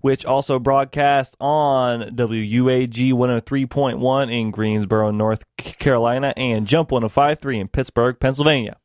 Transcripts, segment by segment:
which also broadcast on WUAG 103.1 in Greensboro, North Carolina, and Jump 105.3 in Pittsburgh, Pennsylvania.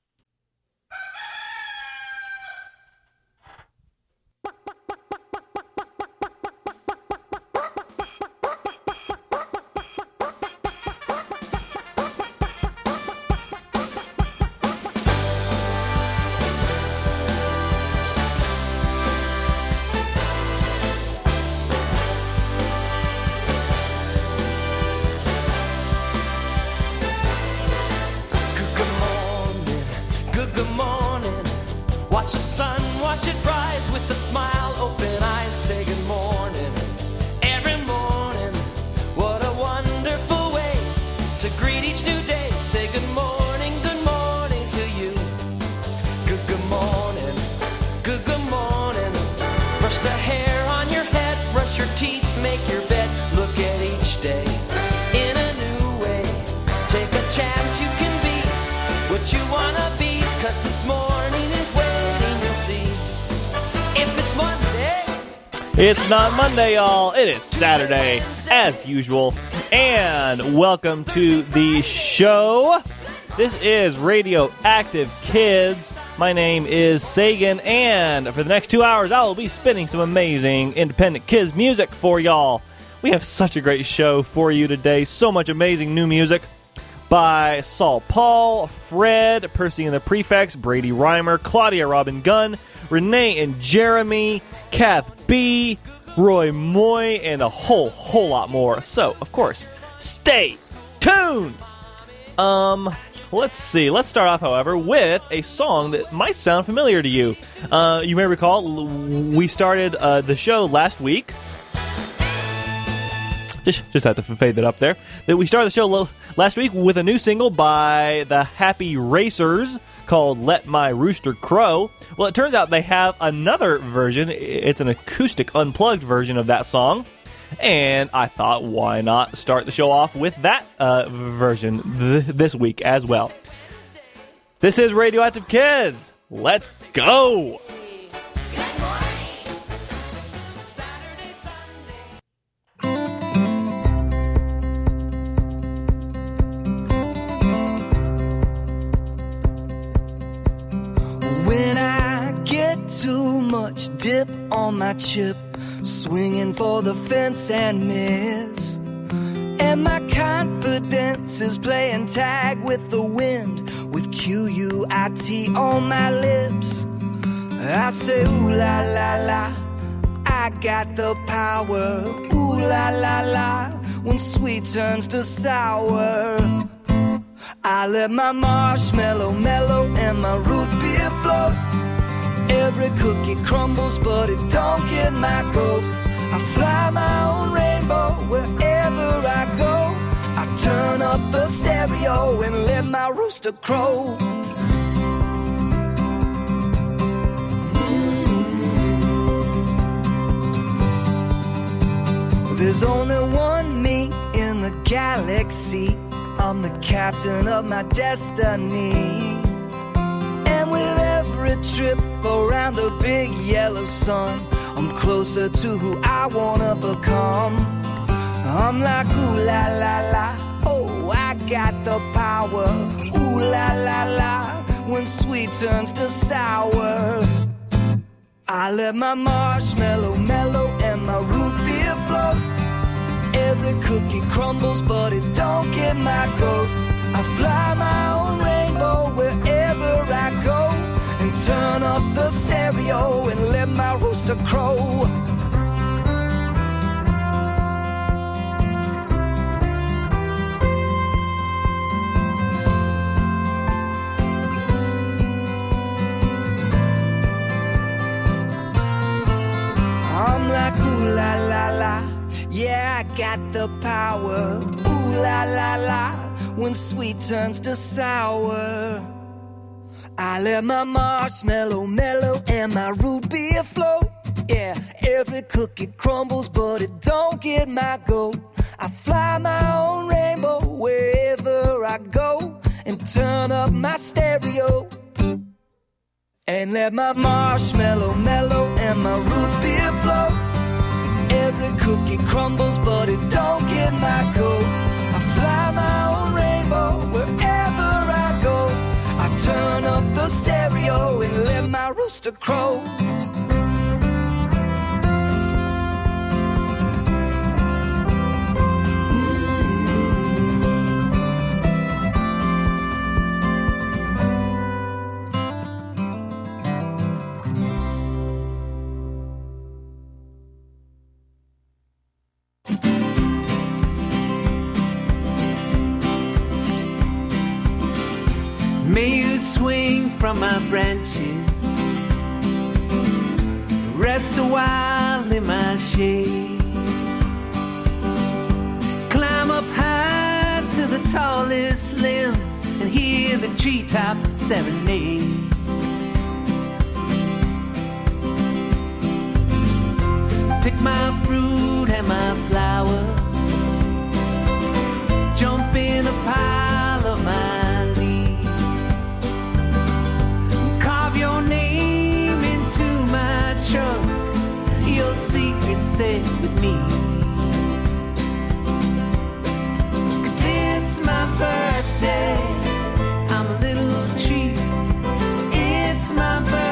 Monday, y'all. It is Saturday, as usual. And welcome to the show. This is Radioactive Kids. My name is Sagan, and for the next two hours, I will be spinning some amazing independent kids music for y'all. We have such a great show for you today. So much amazing new music by Saul Paul, Phredd, Percy and the Prefects, Brady Rymer, Claudia Robin Gunn, Renee and Jeremy, Kath Bee, Roy Moy, and a whole, whole lot more. So, of course, stay tuned! Um, let's see. Let's start off, however, with a song that might sound familiar to you. Uh, you may recall we started uh, the show last week just just had to fade that up there. That we started the show last week with a new single by the Happy Racers called "Let My Rooster Crow." Well, it turns out they have another version. It's an acoustic, unplugged version of that song, and I thought, why not start the show off with that uh, version th- this week as well. This is Radioactive Kids. Let's go. Too much dip on my chip, swinging for the fence and miss. And my confidence is playing tag with the wind, with Q U I T on my lips. I say, ooh la la la, I got the power. Ooh la la la, when sweet turns to sour. I let my marshmallow mellow and my root beer float. Every cookie crumbles, but it don't get my goat. I fly my own rainbow wherever I go. I turn up the stereo and let my rooster crow. There's only one me in the galaxy. I'm the captain of my destiny. Trip around the big yellow sun, I'm closer to who I wanna become. I'm like, ooh la la la, oh, I got the power. Ooh la la la, when sweet turns to sour. I let my marshmallow mellow and my root beer float. Every cookie crumbles, but it don't get my goat. I fly my own rainbow turn up the stereo and let my rooster crow. I'm like, ooh la la la, yeah, I got the power. Ooh la la la, when sweet turns to sour. I let my marshmallow mellow and my root beer flow. Yeah, every cookie crumbles, but it don't get my goat. I fly my own rainbow wherever I go and turn up my stereo. And let my marshmallow mellow and my root beer flow. Every cookie crumbles, but it don't get my goat. I fly my own rainbow wherever Turn up the stereo and let my rooster crow. swing from my branches, rest a while in my shade, climb up high to the tallest limbs and hear the treetop serenade. Pick my fruit and my flowers, jump in a pile. my trunk, your secret safe with me. Cause it's my birthday, I'm a little treat. It's my birthday.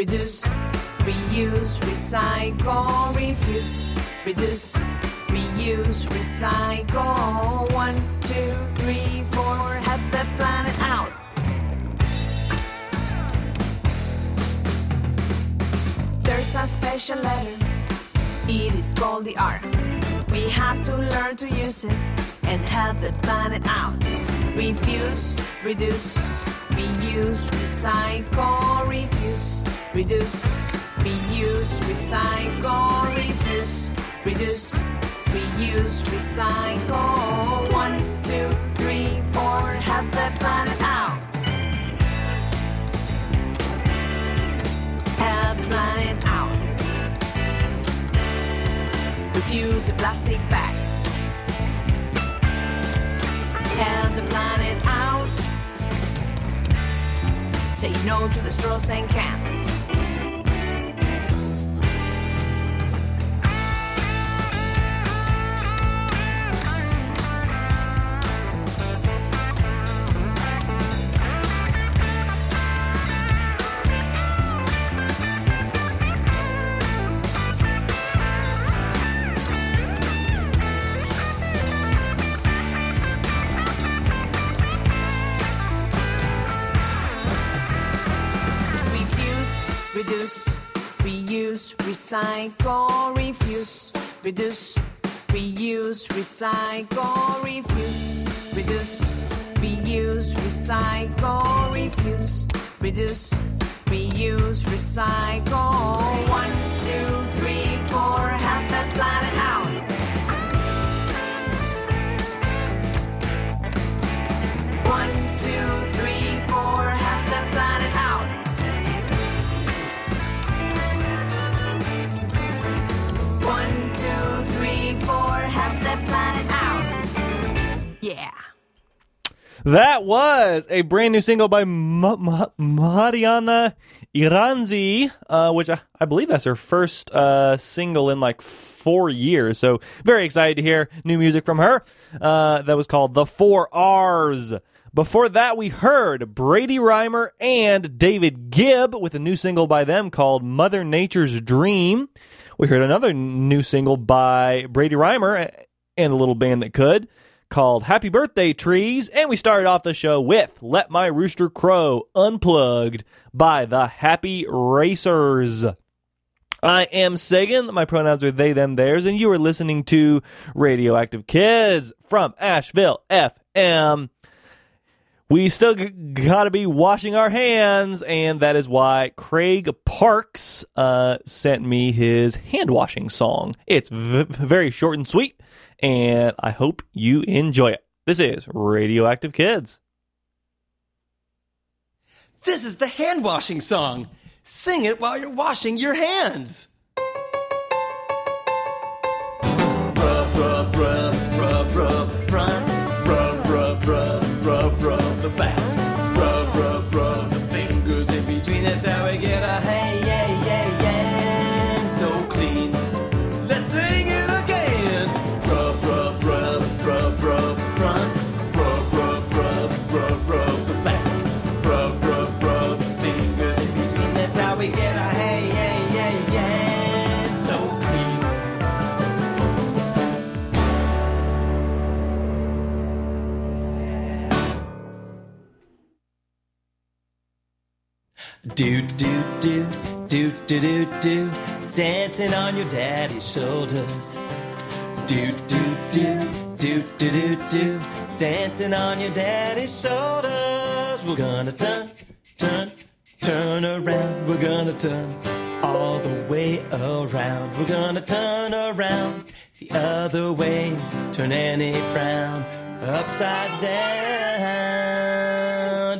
Reduce, reuse, recycle, refuse, reduce, reuse, recycle. One, two, three, four, help the planet out. There's a special letter. It is called the R. We have to learn to use it and help the planet out. Refuse, reduce, reduce, reuse, recycle, refuse, reduce, reuse, recycle, refuse, reduce, That was a brand new single by Ma- Ma- Mariana Iranzi, uh, which I, I believe that's her first uh, single in like four years. So very excited to hear new music from her. Uh, that was called "The Four R's" Before that, we heard Brady Rymer and David Gibb with a new single by them called Mother Nature's Dream. We heard another new single by Brady Rymer and the little band that could called Happy Birthday Trees. And we started off the show with Let My Rooster Crow Unplugged by the Happy Racers. I am Sagan. My pronouns are they, them, theirs, and you are listening to Radioactive Kids from Asheville FM. We still g- gotta be washing our hands, and that is why Craig Parks uh, sent me his hand washing song. It's v- very short and sweet, and I hope you enjoy it. This is Radioactive Kids. This is the hand washing song. Sing it while you're washing your hands. Do do do do do do do dancing on your daddy's shoulders. Do do do do do do do dancing on your daddy's shoulders. We're gonna turn turn turn around. We're gonna turn all the way around. We're gonna turn around the other way. Turn any frown upside down.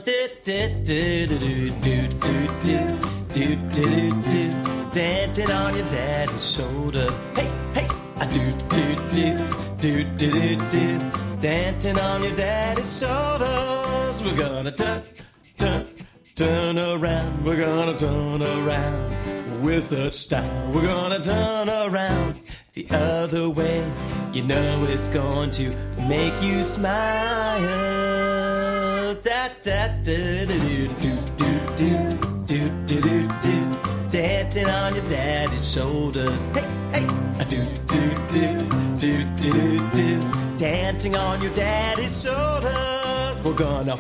Do, do, do, do, do, do, do, do, do, do. Dancing on your daddy's shoulders. Hey, hey, I do, do, do, do, do, do, do. Dancing on your daddy's shoulders. We're gonna turn, turn, Turn around, we're gonna turn around with such style. We're gonna turn around the other way. You know it's going to make you smile. That that do do do do do do do dancing on your daddy's shoulders. Hey hey, do do do do do do dancing on your daddy's shoulders. We're gonna.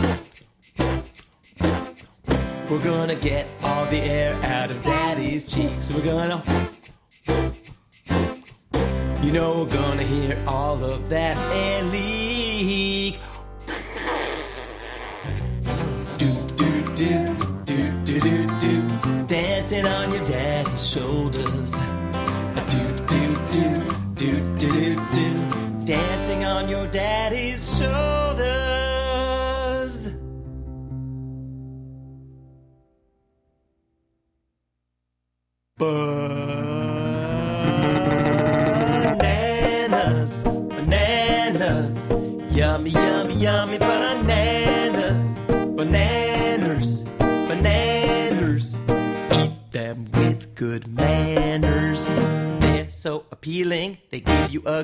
We're gonna get all the air out of daddy's cheeks. We're gonna. You know we're gonna hear all of that air leak. Do do do do do do do. Dancing on your daddy's shoulders.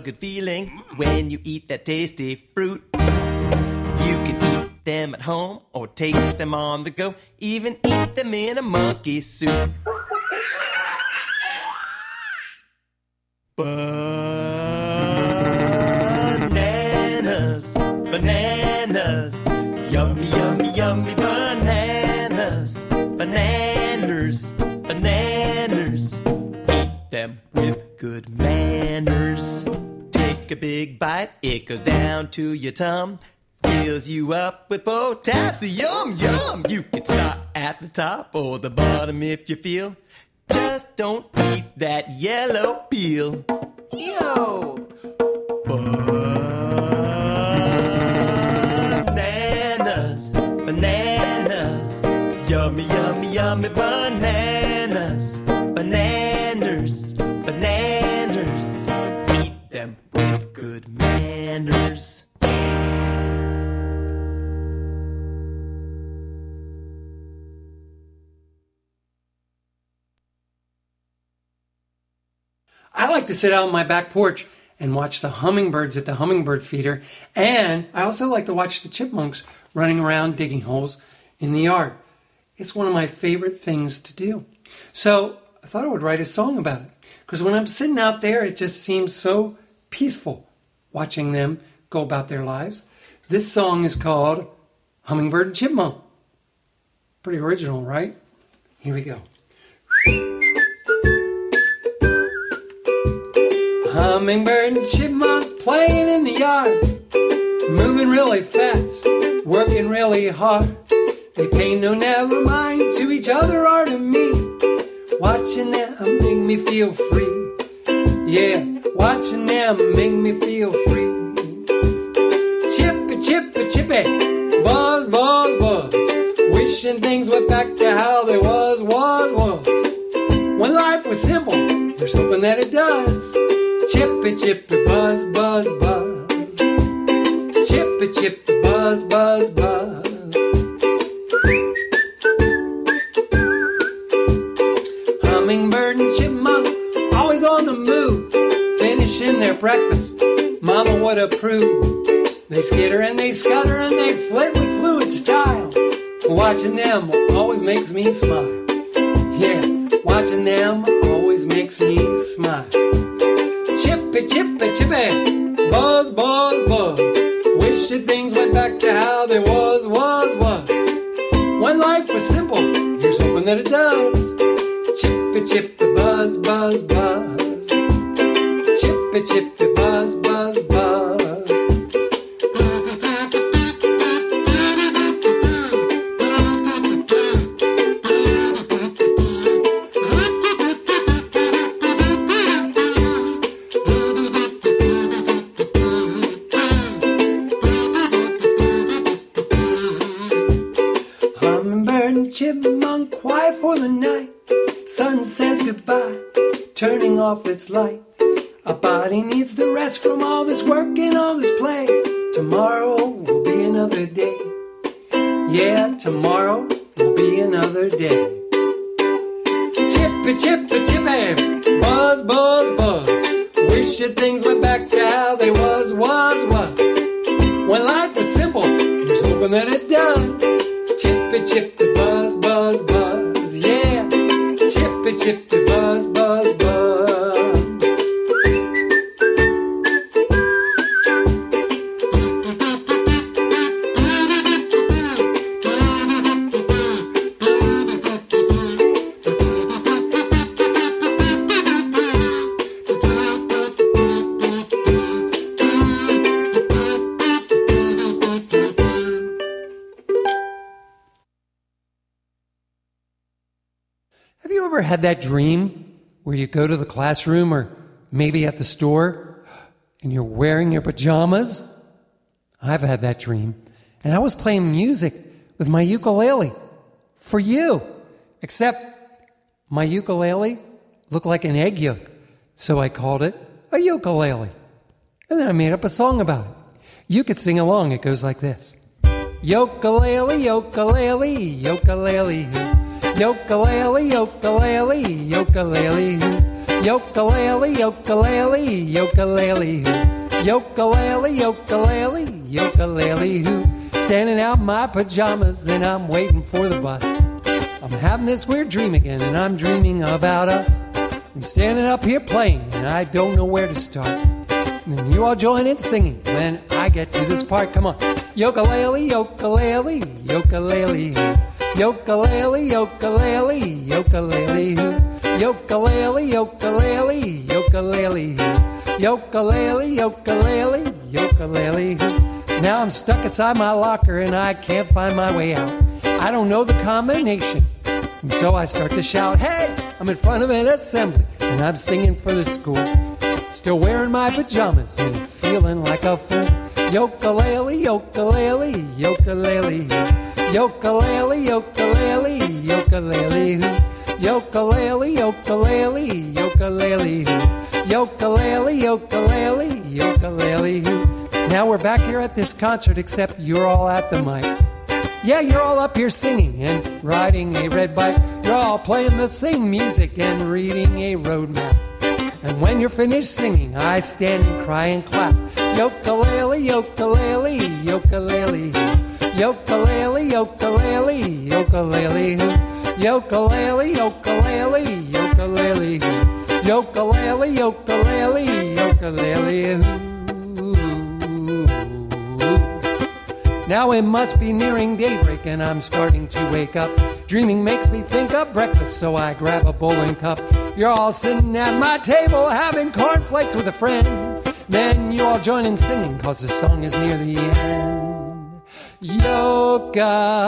Good feeling when you eat that tasty fruit. You can eat them at home or take them on the go, even eat them in a monkey suit. Bananas, Take a big bite, it goes down to your tum. Fills you up with potassium, yum. You can start at the top or the bottom if you feel. Just don't eat that yellow peel. Yo! Bananas, bananas, yummy, yummy, yummy I like to sit out on my back porch and watch the hummingbirds at the hummingbird feeder. And I also like to watch the chipmunks running around digging holes in the yard. It's one of my favorite things to do. So I thought I would write a song about it. Because when I'm sitting out there, it just seems so peaceful watching them go about their lives. This song is called Hummingbird and Chipmunk. Pretty original, right? Here we go. Hummingbird and chipmunk playing in the yard, moving really fast, working really hard. They pay no never mind to each other or to me. Watching them make me feel free. Yeah, watching them make me feel free. Chippy, chippy, chippy, buzz, buzz, buzz. Wishing things went back to how they was, was, was. When life was simple, here's hoping that it does. Chippy, chippy, buzz, buzz, buzz. Chippy, chippy, buzz, buzz, buzz. Hummingbird and chipmunk, always on the move, finishing their breakfast. Mama would approve. They skitter and they scutter and they flit with fluid style. Watching them always makes me smile. Yeah, watching them always makes me smile. Chippy, chippy, chippy, buzz, buzz, buzz. Wishing things went back to how they was, was, was. When life was simple, here's hoping that it does. Chippy, chippy, buzz, buzz, buzz. Chippy, chippy, buzz, buzz. Turning off its light. Our body needs the rest from all this work and all this play. Tomorrow will be another day. Yeah, tomorrow will be another day. Chippy, chippy, chippy, buzz, buzz, buzz. Wish that things went back to how they was, was, was. When life was simple, here's hoping that it does. Chippy, chippy, buzz, buzz, buzz, yeah. Chippy, chippy, had that dream where you go to the classroom or maybe at the store and you're wearing your pajamas? I've had that dream. And I was playing music with my ukulele for you. Except my ukulele looked like an egg yolk. So I called it a ukulele. And then I made up a song about it. You could sing along. It goes like this. Yokalele, yokalele, yokalele. Yokalele, yokalele, yokalele. Yokalele, yokalele, yokalele. Yokalele, yokalele, yokalele. Standing out in my pajamas and I'm waiting for the bus. I'm having this weird dream again and I'm dreaming about us. I'm standing up here playing and I don't know where to start. And you all join in singing when I get to this part. Come on. Yokalele, yokalele, yokalele. Yokalele, yokalele, yokalele. Yokalele, yokalele, yokalele. Yokalele, yokalele, ukulele. Now I'm stuck inside my locker and I can't find my way out. I don't know the combination. And so I start to shout, Hey, I'm in front of an assembly and I'm singing for the school. Still wearing my pajamas and feeling like a fool. Yokalele, yokalele, yokalele. Yokalele, yokalele, yokalele. Yokalele, yokalele, yokalele. Yokalele, ukulele, ukulele. Now we're back here at this concert, except you're all at the mic. Yeah, you're all up here singing and riding a red bike. You're all playing the same music and reading a road map. And when you're finished singing, I stand and cry and clap. Yokalele, yokalele, yokalele. Ukulele, ukulele, ukulele. Ukulele, ukulele, ukulele. Ukulele, ukulele, ukulele. Now it must be nearing daybreak and I'm starting to wake up. Dreaming makes me think of breakfast, so I grab a bowling cup. You're all sitting at my table having cornflakes with a friend. Then you all join in singing, cause the song is near the end.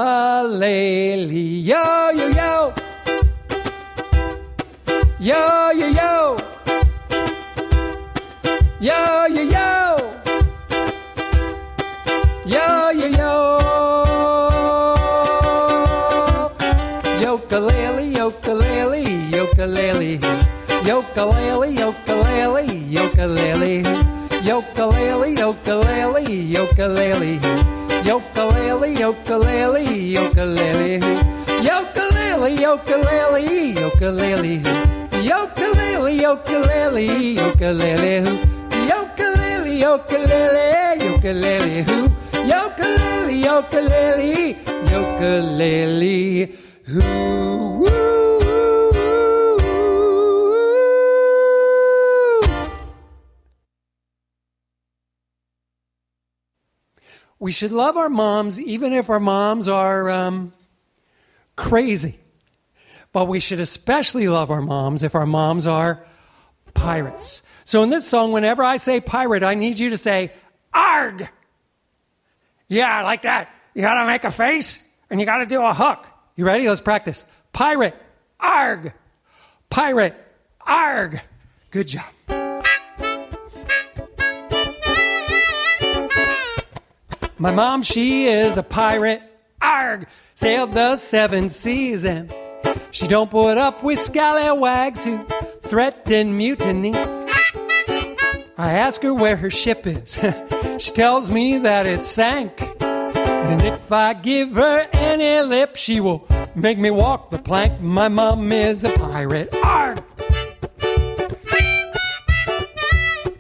Yokalele, yo, yo, yo. Yo, yo, yo. Yo, yo, yo. Yo, yo, yo. Yokalele, yokalele, yokalele. Yokalele, yokalele, yokalele. Yokalele, yokalele, yokalele. Ukulele, ukulele, ukulele. Ukulele, ukulele, ukulele. Ukulele, ukulele, ukulele. Ukulele, ukulele, ukulele. Ukulele, ukulele, ukulele. Ooh, ooh. We should love our moms even if our moms are um, crazy. But we should especially love our moms if our moms are pirates. So in this song, whenever I say pirate, I need you to say, ARG! Yeah, like that. You gotta make a face and you gotta do a hook. You ready? Let's practice. Pirate, ARG! Pirate, ARG! Good job. My mom, she is a pirate, ARG! Sailed the seven seas and she don't put up with scallywags who threaten mutiny. I ask her where her ship is. she tells me that it sank. And if I give her any lip, she will make me walk the plank. My mom is a pirate. Arg!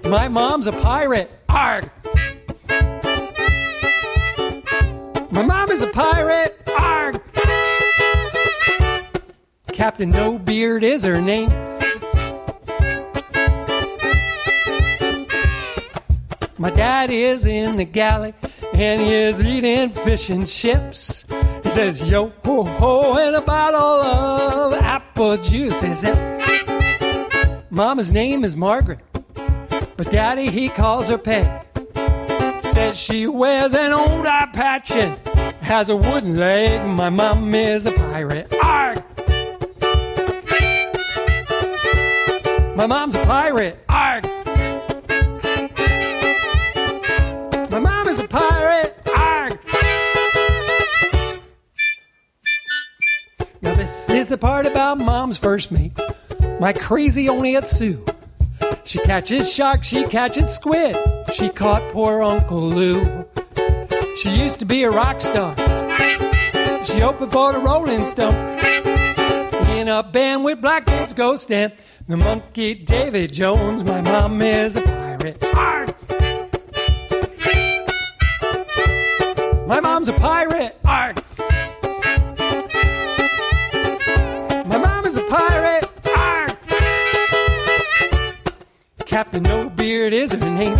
My mom's a pirate. Arg! My mom is a pirate. Arg! Captain No Beard is her name. My dad is in the galley and he is eating fish and chips. He says, yo ho ho, and a bottle of apple juice. Is it? Mama's name is Margaret, but daddy he calls her Peg. She wears an old eye patch and has a wooden leg. My mom is a pirate. Arg! My mom's a pirate. Arg! My mom is a pirate. Arg! Now this is the part about mom's first mate. My crazy only at Sue. She catches shark, she catches squid. She caught poor Uncle Lou. She used to be a rock star. She opened for the Rolling Stone. In a band with Blackbeard's Ghost and the monkey David Jones. My mom is a pirate. Arg! My mom's a pirate. Arg! Captain No Beard is her name.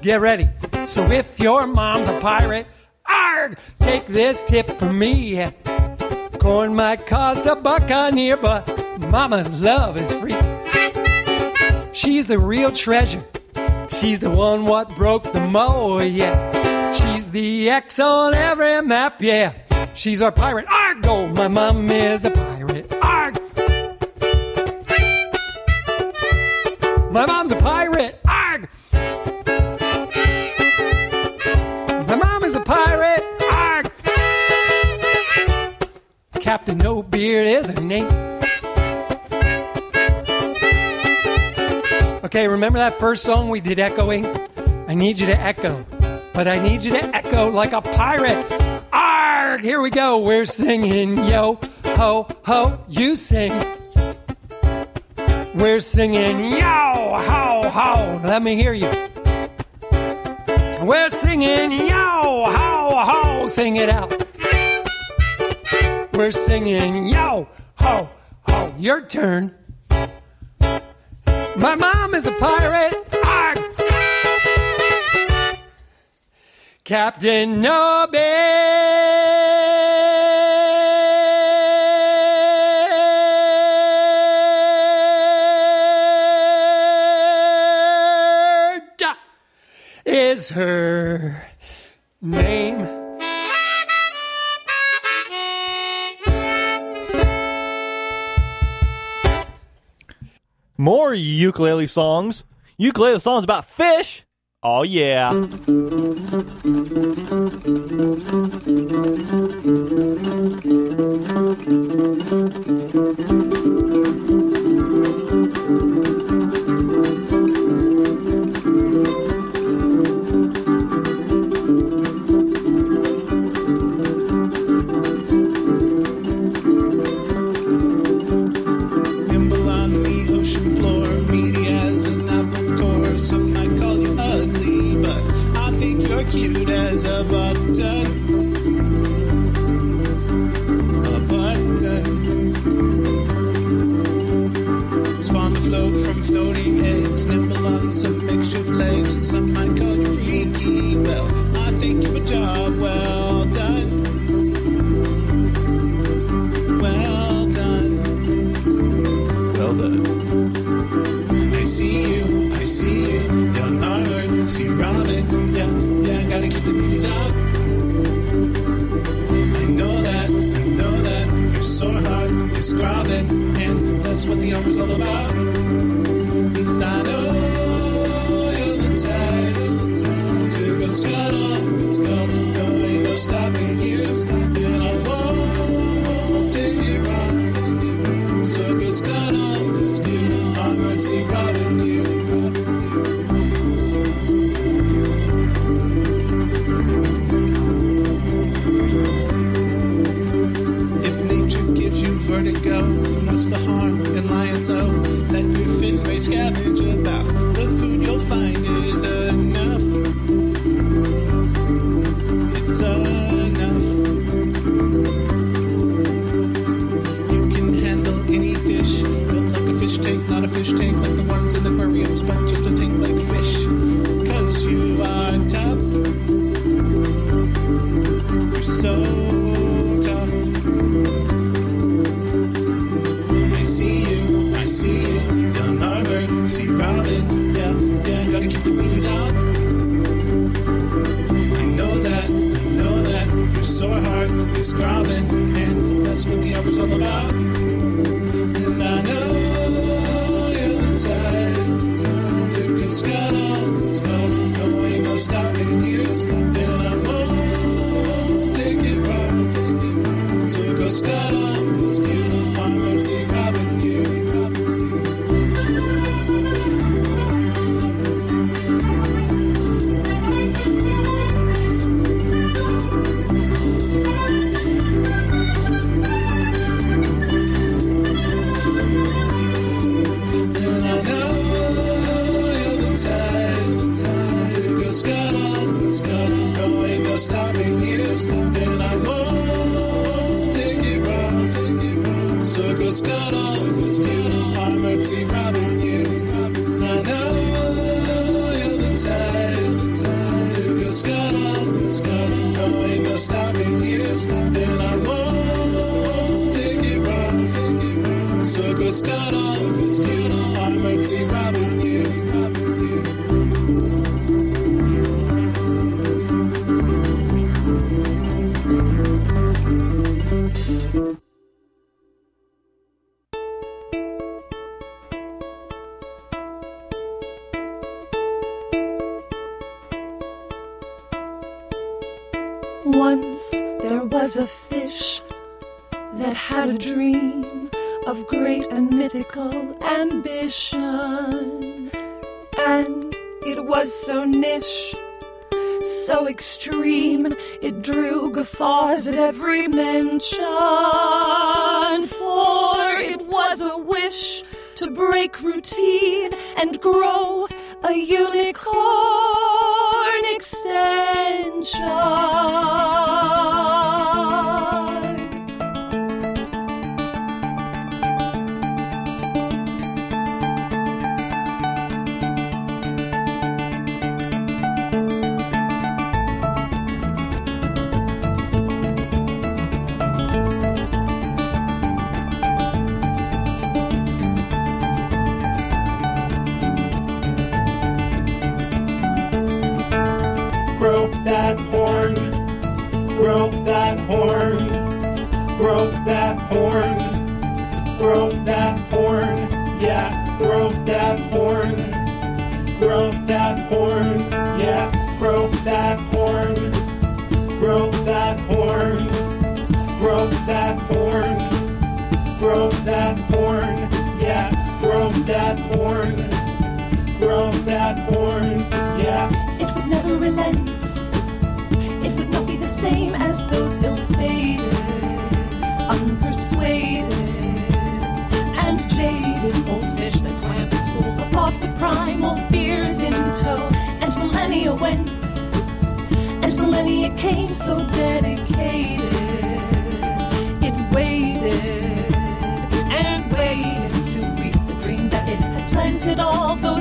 Get ready. So if your mom's a pirate, arg, take this tip from me. Corn might cost a buccaneer, but mama's love is free. She's the real treasure. She's the one what broke the mold, yeah. She's the X on every map, yeah. She's our pirate. Argo, oh, my mom is a Remember that first song we did echoing? I need you to echo, but I need you to echo like a pirate. Arg! Here we go. We're singing yo ho ho. You sing. We're singing yo ho ho. Let me hear you. We're singing yo ho ho. Sing it out. We're singing yo ho ho. Your turn. My mom is a pirate. Captain Nobby. is her ukulele songs. Ukulele songs about fish. Oh yeah.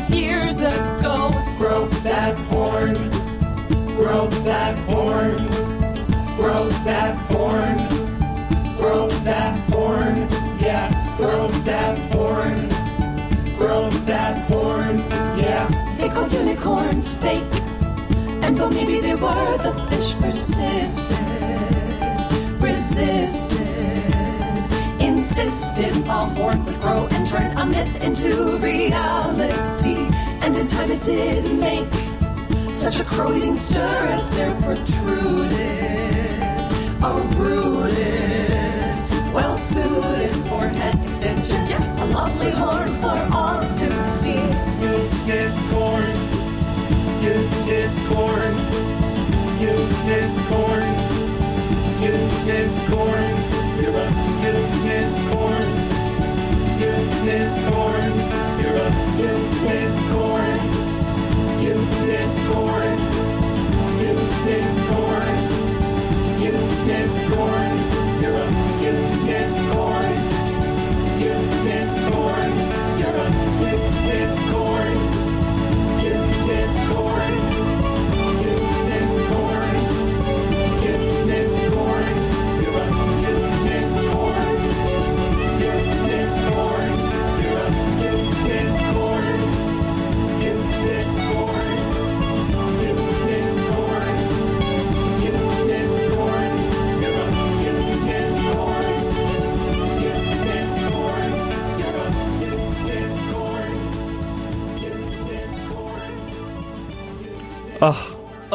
Years ago. Grow that horn, grow that horn, grow that horn, grow that horn, yeah, grow that horn, grow that horn, yeah. They call unicorns fake, and though maybe they were, the fish persisted, resisted, insisted a horn would grow and turn a myth into reality. And in time it did make such a crow-eating stir as there protruded a rooted, well-suited for head extension. Yes, a lovely horn for all to see. Unicorn, unicorn, unicorn,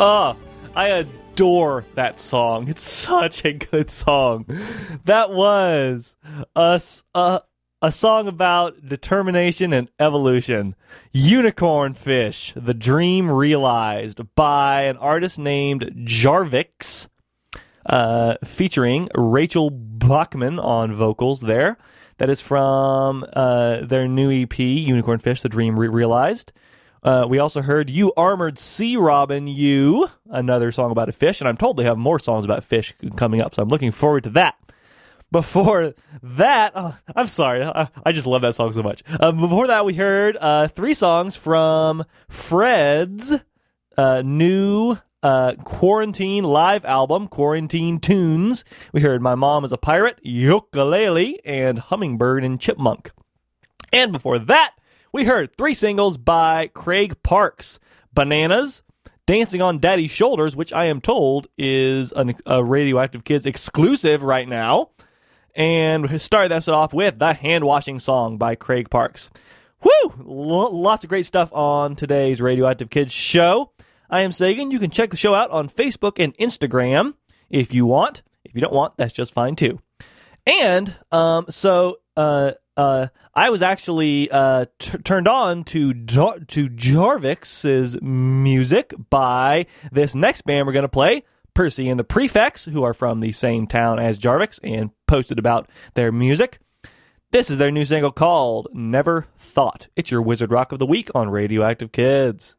Oh, I adore that song. It's such a good song. That was a a song about determination and evolution. Unicorn Fish, The Dream Realized by an artist named Jarvix, uh, featuring Rachel Bachman on vocals there. That is from uh, their new EP, Unicorn Fish, The Dream Re- Realized. Uh, we also heard You Armored Sea Robin You, another song about a fish, and I'm told they have more songs about fish coming up, so I'm looking forward to that. Before that, oh, I'm sorry, I, I just love that song so much. Uh, before that, we heard uh, three songs from Phredd's uh, new uh, quarantine live album, Quarantine Tunes. We heard My Mom is a Pirate, Ukulele, and Hummingbird and Chipmunk. And before that, we heard three singles by Craig Parks Bananas, Dancing on Daddy's Shoulders, which I am told is an, a Radio Active Kids exclusive right now. And we started that off with the hand washing song by Craig Parks. Woo! L- lots of great stuff on today's Radio Active Kids show. I am Sagan. You can check the show out on Facebook and Instagram if you want. If you don't want, that's just fine too. And um, so uh, uh, I was actually uh, t- turned on to Jar- to Jarvix's music by this next band we're going to play, Percy and the Prefects, who are from the same town as Jarvix and posted about their music. This is their new single called Never Thought. It's your Wizard Rock of the Week on Radio Active Kids.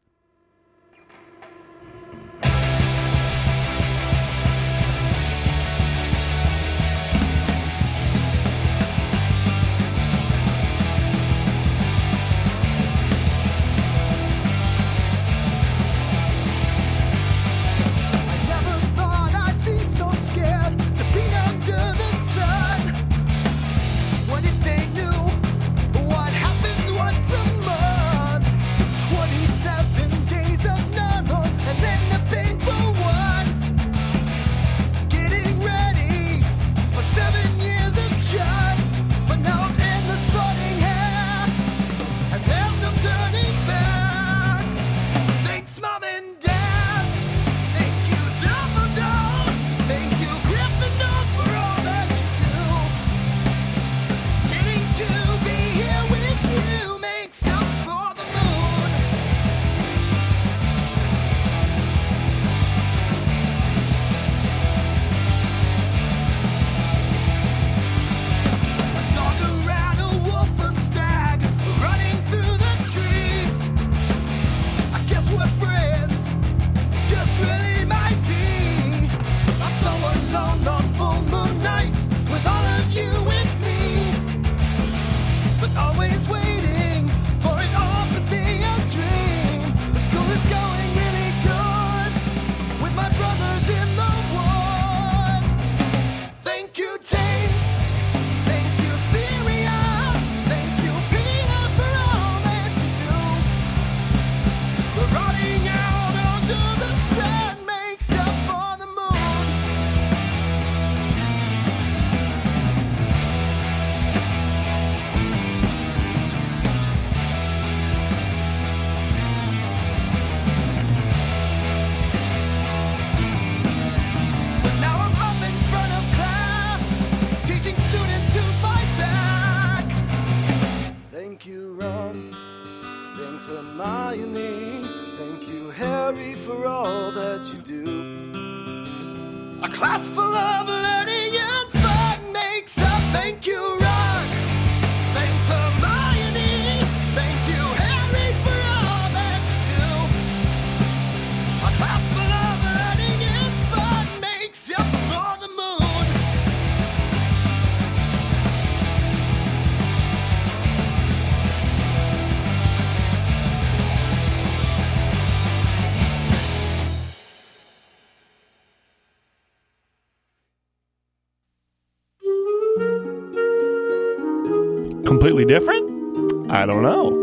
Different? I don't know.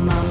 Mama,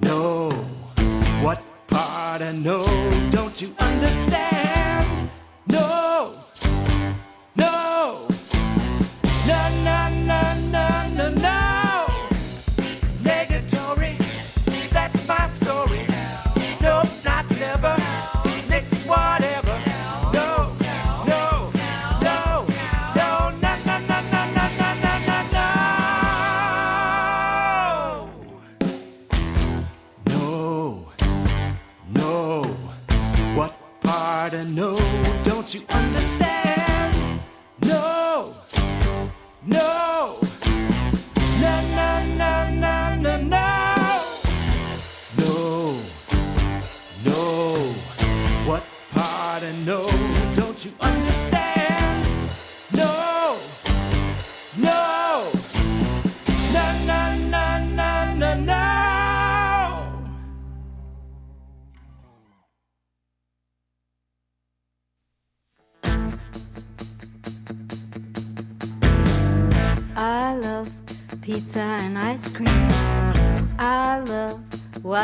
know? What part I know? Don't you understand? No.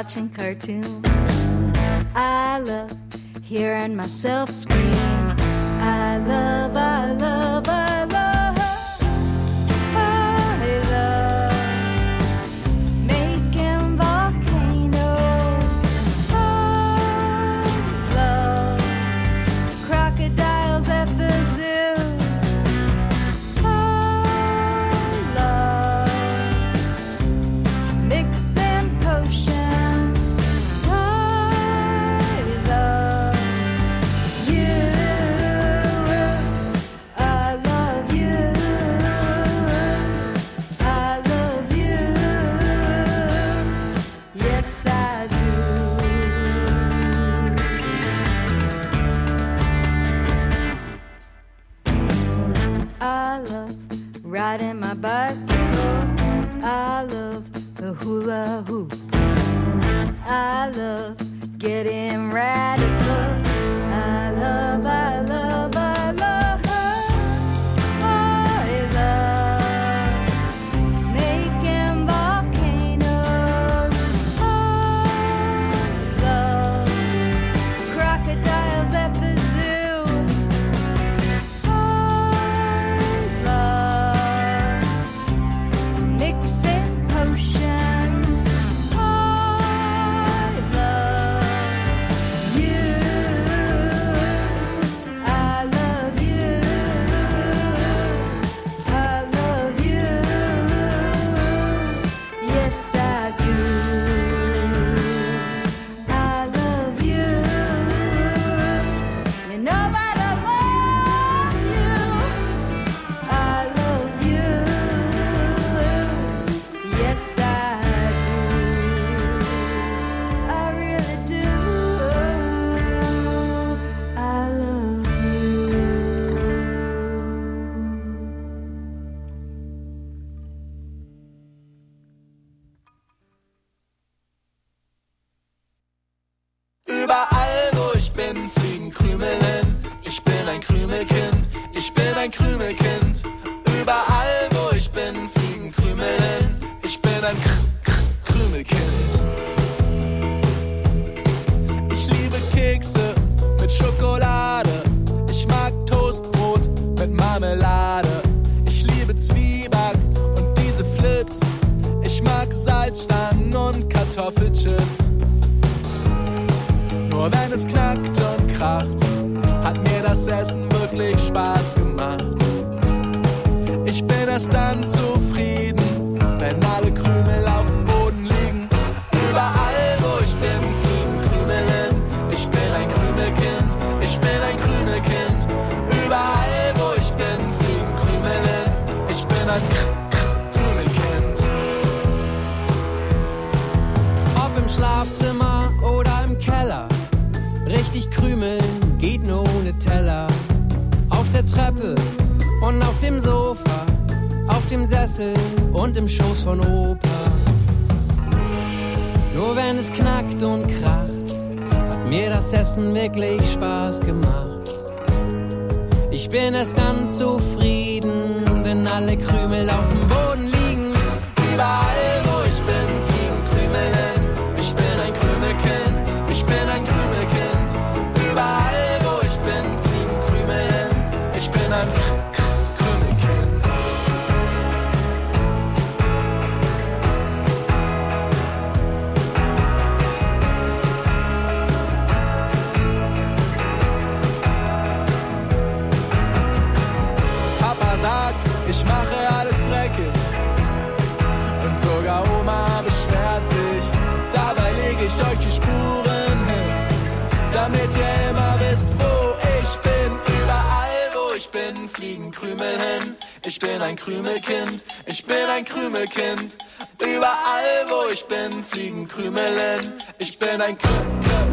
watching cartoons. I love hearing myself scream. Schokolade. Ich mag Toastbrot mit Marmelade. Ich liebe Zwieback und diese Flips. Ich mag Salzstangen und Kartoffelchips. Nur wenn es knackt und kracht, hat mir das Essen wirklich Spaß gemacht. Ich bin erst dann zu Sessel und im Schoß von Opa. Nur wenn es knackt und kracht, hat mir das Essen wirklich Spaß gemacht. Ich bin erst dann zufrieden, wenn alle Krümel auf dem Boden Ich bin ein Krümelkind, ich bin ein Krümelkind. Überall, wo ich bin, fliegen Krümelen. Ich bin ein Krümelkind.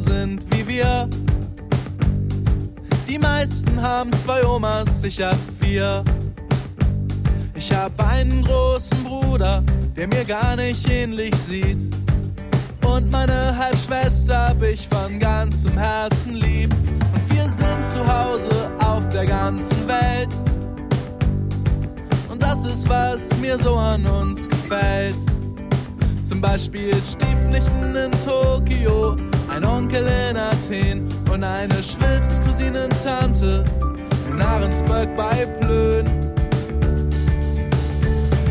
Sind wie wir. Die meisten haben zwei Omas, ich hab vier. Ich hab einen großen Bruder, der mir gar nicht ähnlich sieht. Und meine Halbschwester hab ich von ganzem Herzen lieb. Und wir sind zu Hause auf der ganzen Welt. Und das ist, was mir so an uns gefällt. Zum Beispiel Stiefnichten in Tokio, ein Onkel in Athen und eine Schwibs-Cousinentante in Ahrensburg bei Plön.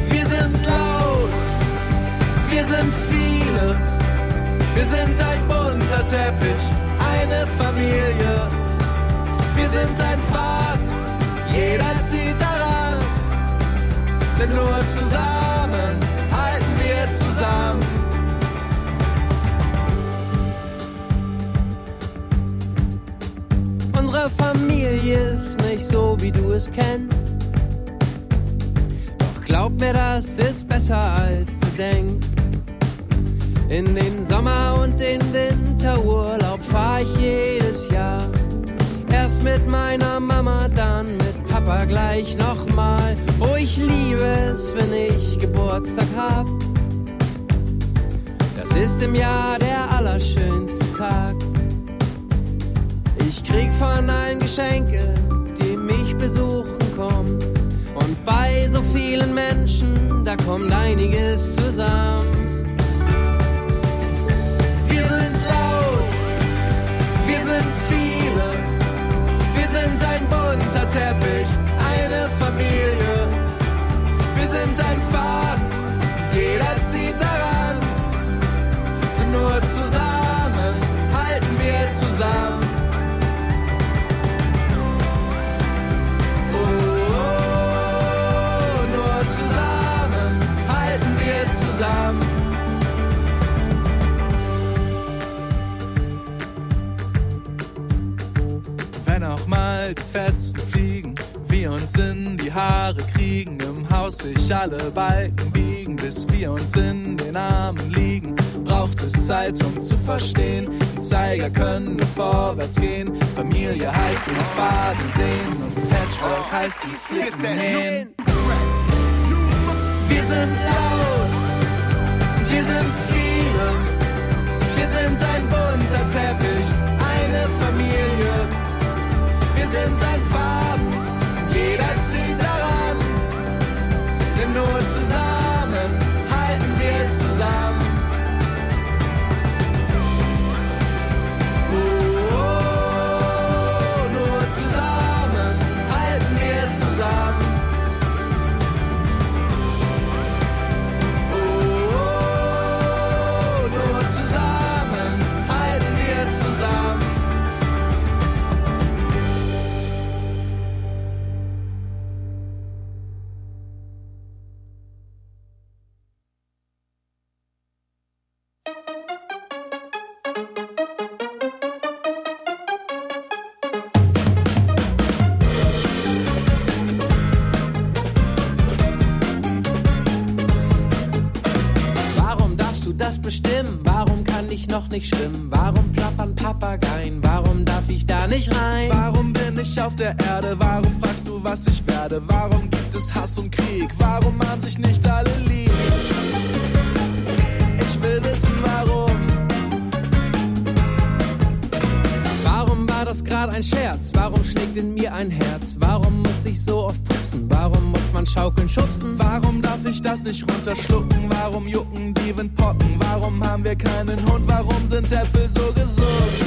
Wir sind laut, wir sind viele, wir sind ein bunter Teppich, eine Familie. Wir sind ein Faden, jeder zieht daran, denn nur zusammen halten wir zusammen. Unsere Familie ist nicht so, wie du es kennst. Doch glaub mir, das ist besser, als du denkst. In den Sommer- und den Winterurlaub fahr ich jedes Jahr. Erst mit meiner Mama, dann mit Papa gleich nochmal. Oh, ich liebe es, wenn ich Geburtstag hab. Das ist im Jahr der allerschönste Tag. Ich krieg von allen Geschenke, die mich besuchen kommen. Und bei so vielen Menschen, da kommt einiges zusammen. Wir sind laut, wir sind viele, wir sind ein bunter Teppich, eine Familie. Wir sind ein Faden, jeder zieht daran. Nur zusammen halten wir zusammen. Die Fetzen fliegen, wir uns in die Haare kriegen, im Haus sich alle Balken biegen, bis wir uns in den Armen liegen. Braucht es Zeit, um zu verstehen, die Zeiger können nur vorwärts gehen. Familie heißt den Faden sehen und Patchwork heißt die Flicken nähen. Wir sind laut, wir sind viele, wir sind ein bunter Teppich, eine Familie. Sind ein Faden, jeder zieht daran. Denn nur zusammen halten wir zusammen. Auf der Erde? Warum fragst du, was ich werde? Warum gibt es Hass und Krieg? Warum haben sich nicht alle lieb? Ich will wissen, warum. Warum war das gerade ein Scherz? Warum schlägt in mir ein Herz? Warum muss ich so oft pupsen? Warum muss man schaukeln, schubsen? Warum darf ich das nicht runterschlucken? Warum jucken die Windpocken? Warum haben wir keinen Hund? Warum sind Äpfel so gesund?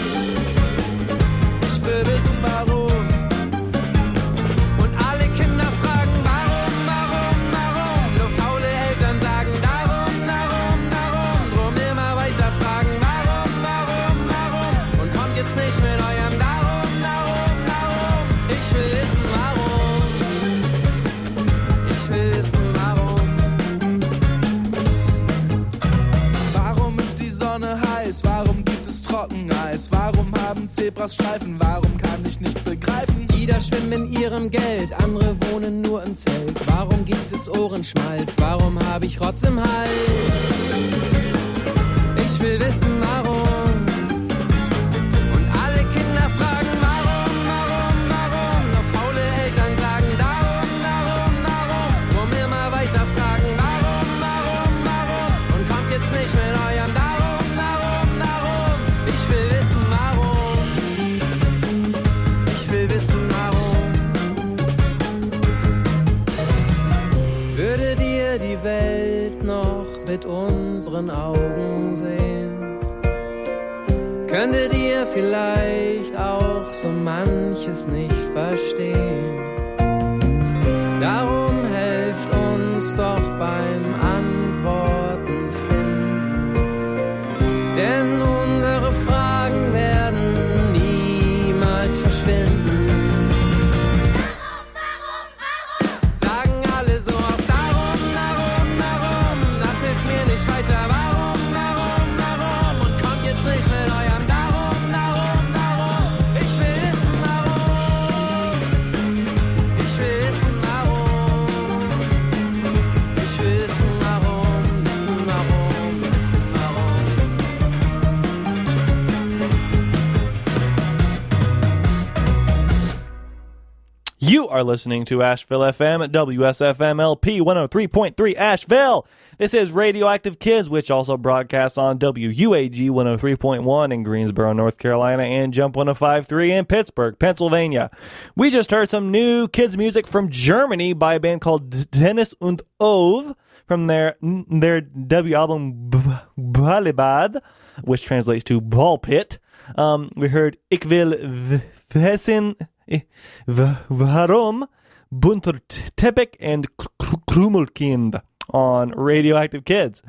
Zebras Streifen? Warum kann ich nicht begreifen? Die da schwimmen in ihrem Geld, andere wohnen nur im Zelt. Warum gibt es Ohrenschmalz? Warum habe ich Rotz im Hals? Ich will wissen, warum. Ihren Augen sehen. Könntet ihr vielleicht auch so manches nicht verstehen? Darum helft uns doch beim Are listening to Asheville FM at WSFM LP 103.3 Asheville. This is Radio Active Kids, which also broadcasts on WUAG 103.1 in Greensboro, North Carolina, and Jump 105.3 in Pittsburgh, Pennsylvania. We just heard some new kids' music from Germany by a band called Deniz und Ove from their their debut album B- Bällebad, which translates to Ball Pit. Um, we heard Ik wil v- wissen v- waarom bunter Teppich and K- K- on Radio Active Kids.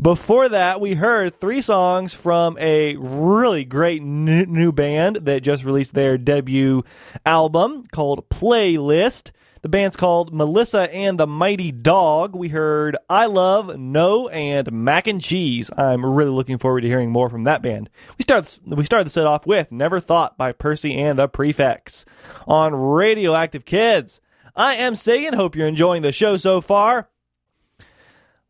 Before that, we heard three songs from a really great new band that just released their debut album called Playlist. The band's called Melissa and the Mighty Dog. We heard I Love, No, and Mac and Cheese. I'm really looking forward to hearing more from that band. We started we started the set off with Never Thought by Percy and the Prefects on Radio Active Kids. I am Sagan. Hope you're enjoying the show so far.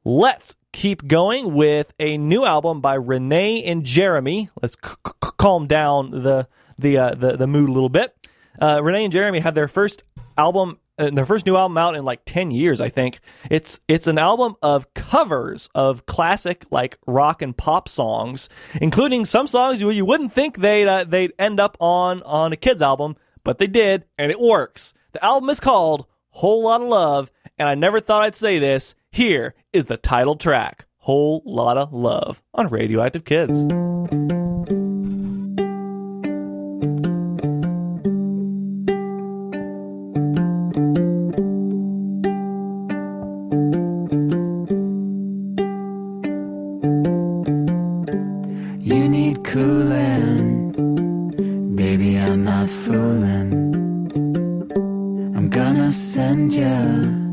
Let's keep going with a new album by Renee and Jeremy. Let's c- c- calm down the the uh, the the mood a little bit. Uh, Renee and Jeremy had their first album, uh, their first new album out in like ten years, I think. It's it's an album of covers of classic like rock and pop songs, including some songs you, you wouldn't think they'd uh, they'd end up on on a kids album, but they did, and it works. The album is called Whole Lot of Love, and I never thought I'd say this. Here is the title track, Whole Lotta Love, on Radio Active Kids. I'm not fooling. I'm gonna send you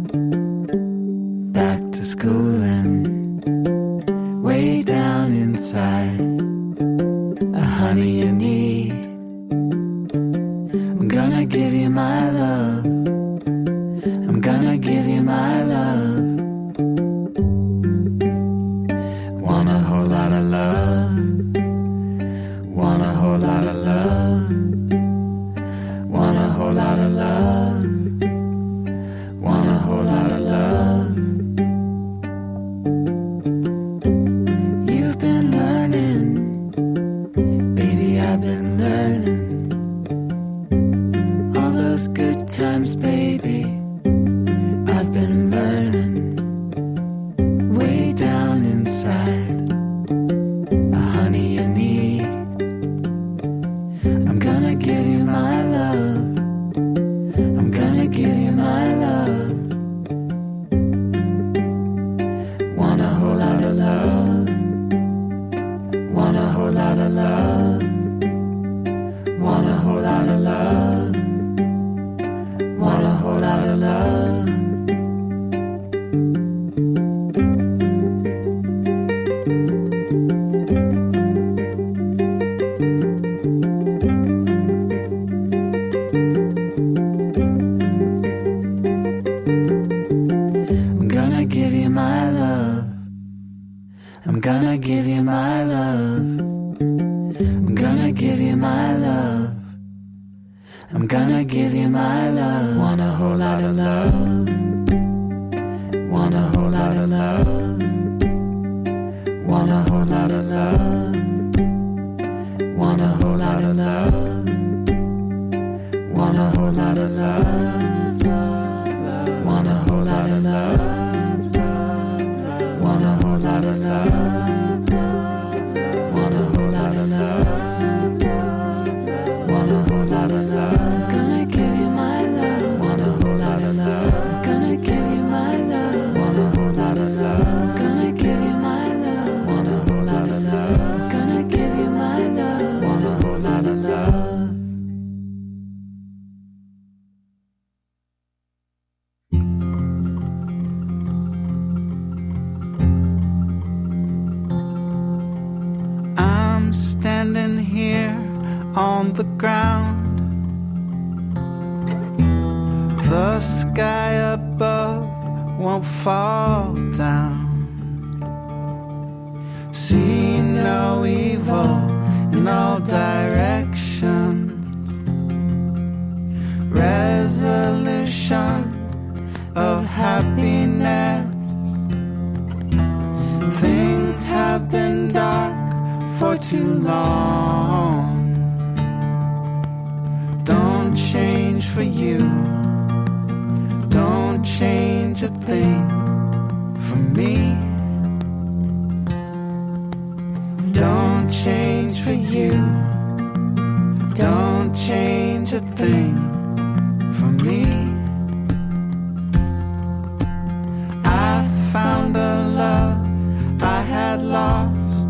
lost.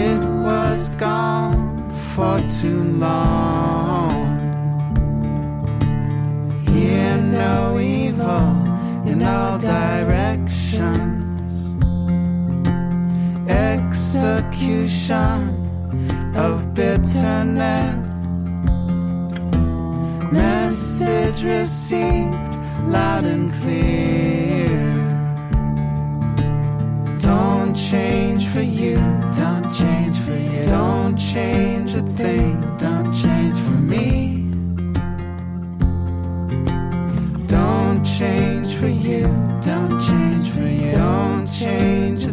It was gone for too long. Hear no evil in all directions. Execution of bitterness. Message received loud and clear. change for you. Don't change for you. Don't change a thing. Don't change for me. Don't change for you. Don't change for you. Don't change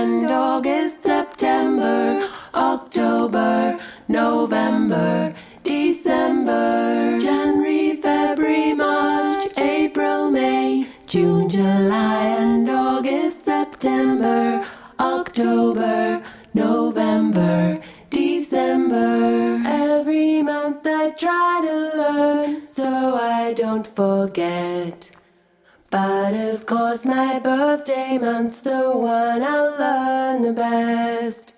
and August, September, October, November, December, January, February, March, April, May, June, July, and August, September, October, November, December. Every month I try to learn so I don't forget. But of course, my birthday month's the one I'll learn the best.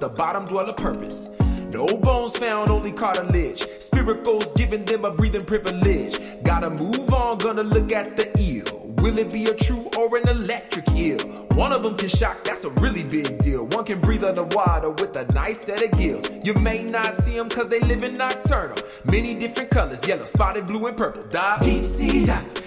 the bottom dweller purpose. No bones found, only cartilage. Spirit goes giving them a breathing privilege. Gotta move on, gonna look at the eel. Will it be a true or an electric eel? One of them can shock, that's a really big deal. One can breathe underwater with a nice set of gills. You may not see them cause they live in nocturnal. Many different colors, yellow, spotted, blue, and purple. Dive. Deep sea dive.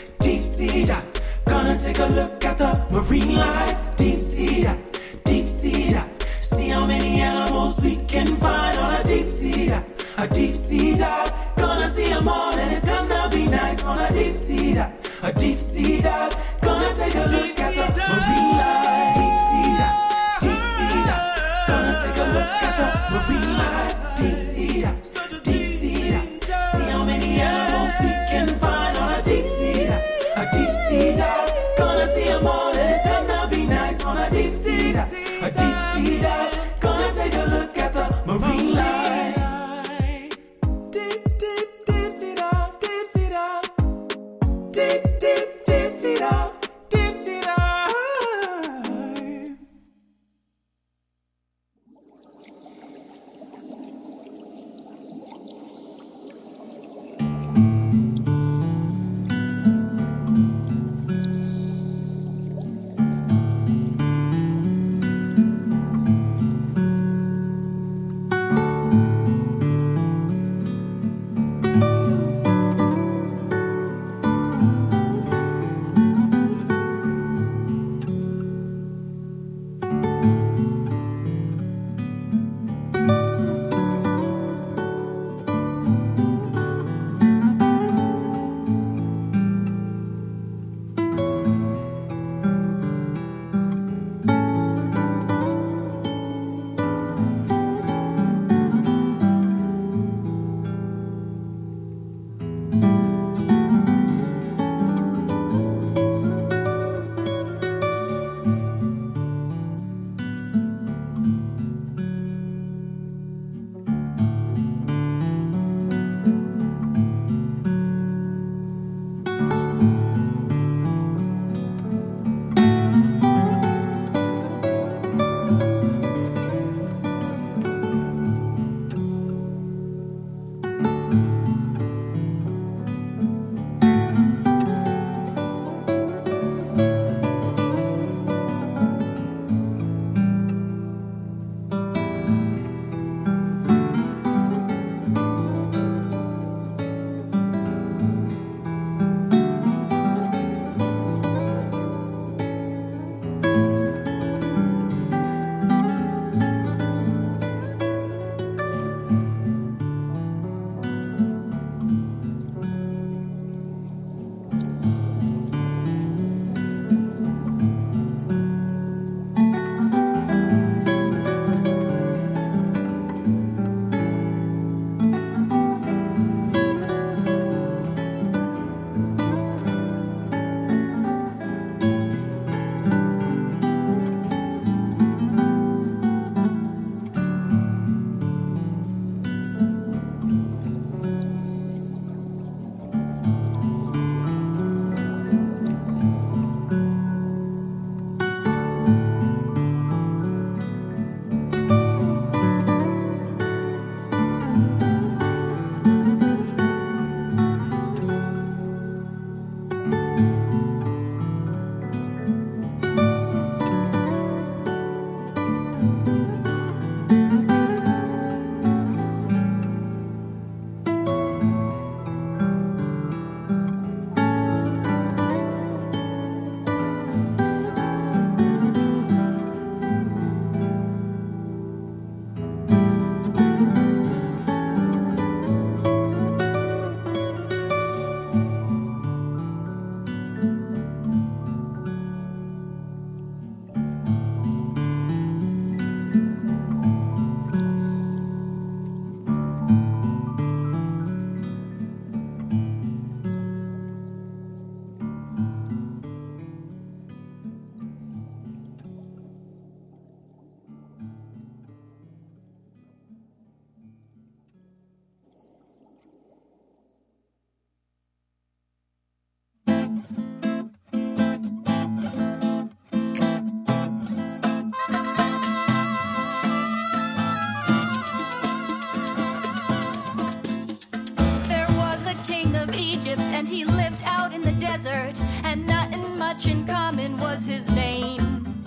Desert, and nothing much in common was his name.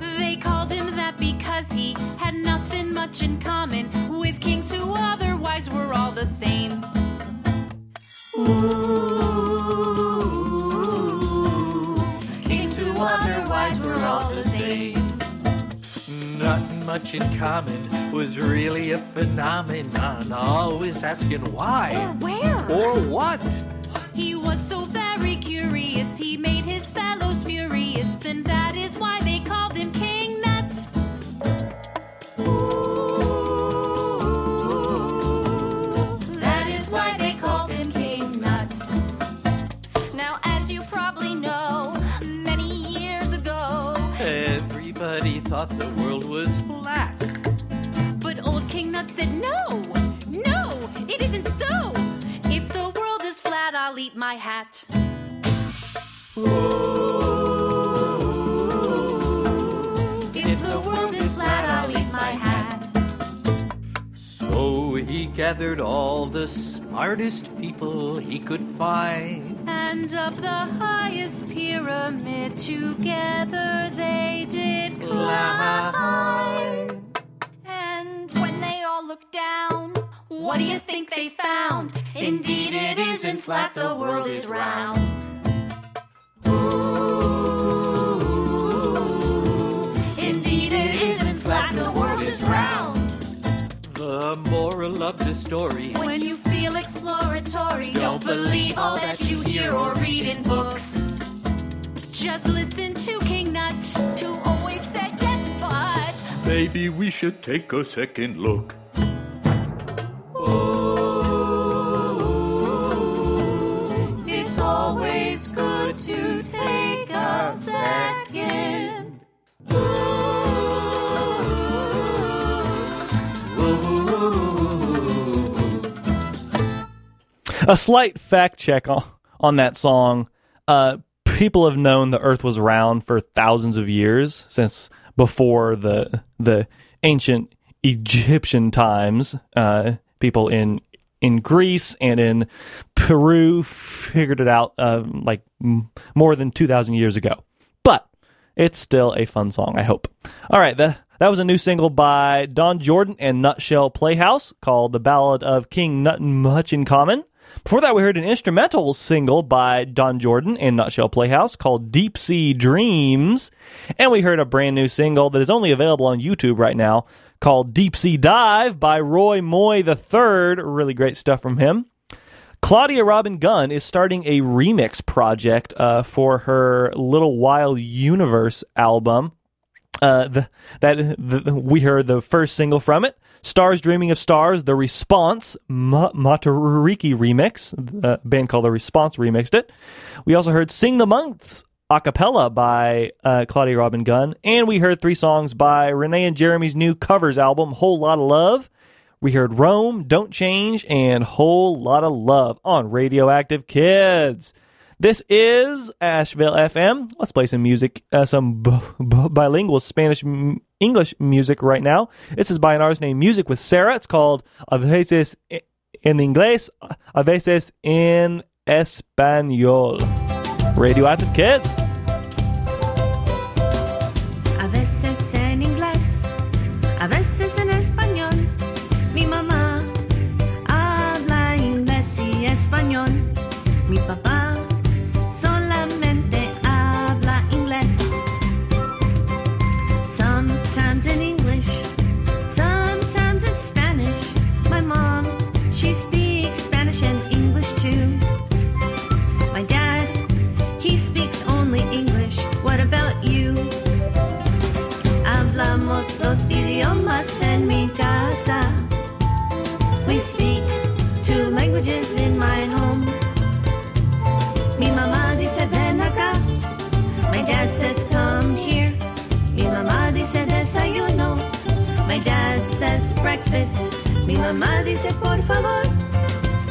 They called him that because he had nothing much in common with kings who otherwise were all the same. Ooh, kings who otherwise were all the same. Nothing much in common was really a phenomenon. Always asking why. Or where? Or what. He was so very curious, he made his fellows furious, and that is why they called him King Nut. That is why they called him King Nut. Now, as you probably know, many years ago, Everybody thought the world was flat. But old King Nut said, No, no, eat my hat. if the world is flat, I'll eat my hat. So he gathered all the smartest people he could find. And up the highest pyramid together they did climb. And when they all looked down, what do you think they found? Indeed, it isn't flat, the world is round. Ooh, Indeed, it isn't flat, the world is round. The moral of the story. When you feel exploratory, don't believe all that you hear or read in books. Just listen to King Nut, who always said yes, but Maybe we should take a second look. Second. A slight fact check on, on that song. Uh, people have known the Earth was round for thousands of years, since before the the ancient Egyptian times. Uh, people in in Greece and in Peru figured it out uh, like m- more than two thousand years ago. It's still a fun song. I hope. All right, the, that was a new single by Don Jordan and Nutshell Playhouse called "The Ballad of King Nut Much in Common." Before that, we heard an instrumental single by Don Jordan and Nutshell Playhouse called Deep Sea Dreams. And we heard a brand new single that is only available on YouTube right now called Deep Sea Dive by Roy Moy III. Really great stuff from him. Claudia Robin Gunn is starting a remix project uh, for her Little Wild Universe album. Uh, the, that the, we heard the first single from it, "Stars Dreaming of Stars." The Response Ma- Matariki remix, the band called The Response remixed it. We also heard "Sing the Months" a cappella by uh, Claudia Robin Gunn, and we heard three songs by Renee and Jeremy's new covers album, "Whole Lot of Love." We heard Rome, Don't Change, and Whole Lot of Love on Radio Active Kids. This is Asheville FM. Let's play some music, uh, some b- b- bilingual Spanish m- English music right now. This is by an artist named Music with Sara. It's called A veces en inglés, a veces en español. Radio Active Kids. Breakfast. Mi mamá dice por favor.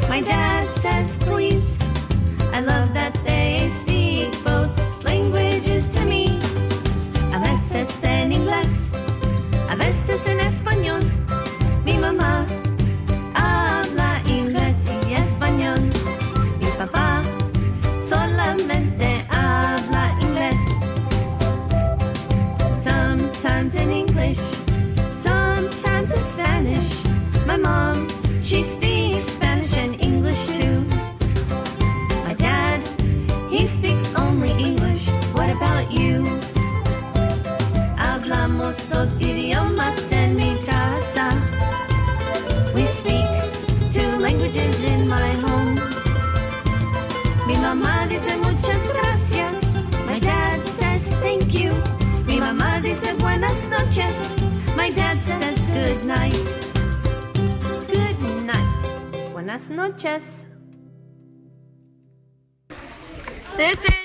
My dad says please. I love that they speak Spanish. My mom Buenas noches. This is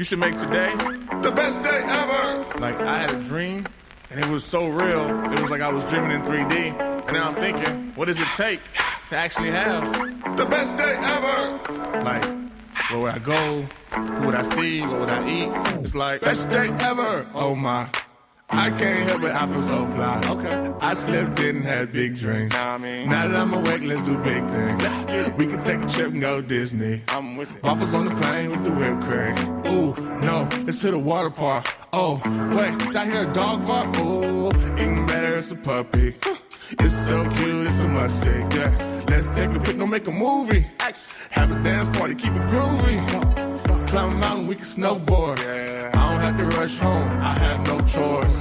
You should make today the best day ever. Like, I had a dream, and it was so real. It was like I was dreaming in 3D. And now I'm thinking, what does it take to actually have the best day ever? Like, where would I go? Who would I see? What would I eat? It's like, best day ever. Oh my. I can't help it, I feel so fly. Okay. I slept in and had big dreams. Now, I mean, now that I'm awake, let's do big things. Let's get it. We can take a trip and go Disney. I'm with it. Papa's on the plane with the whipped cream. Ooh, no, let's hit a water park. Oh, wait, did I hear a dog bark? Ooh, even better, it's a puppy. It's so cute, it's a must see. Yeah, let's take a pic, no make a movie. Have a dance party, keep it groovy. Climb a mountain, we can snowboard. Yeah. I have to rush home, I have no choice.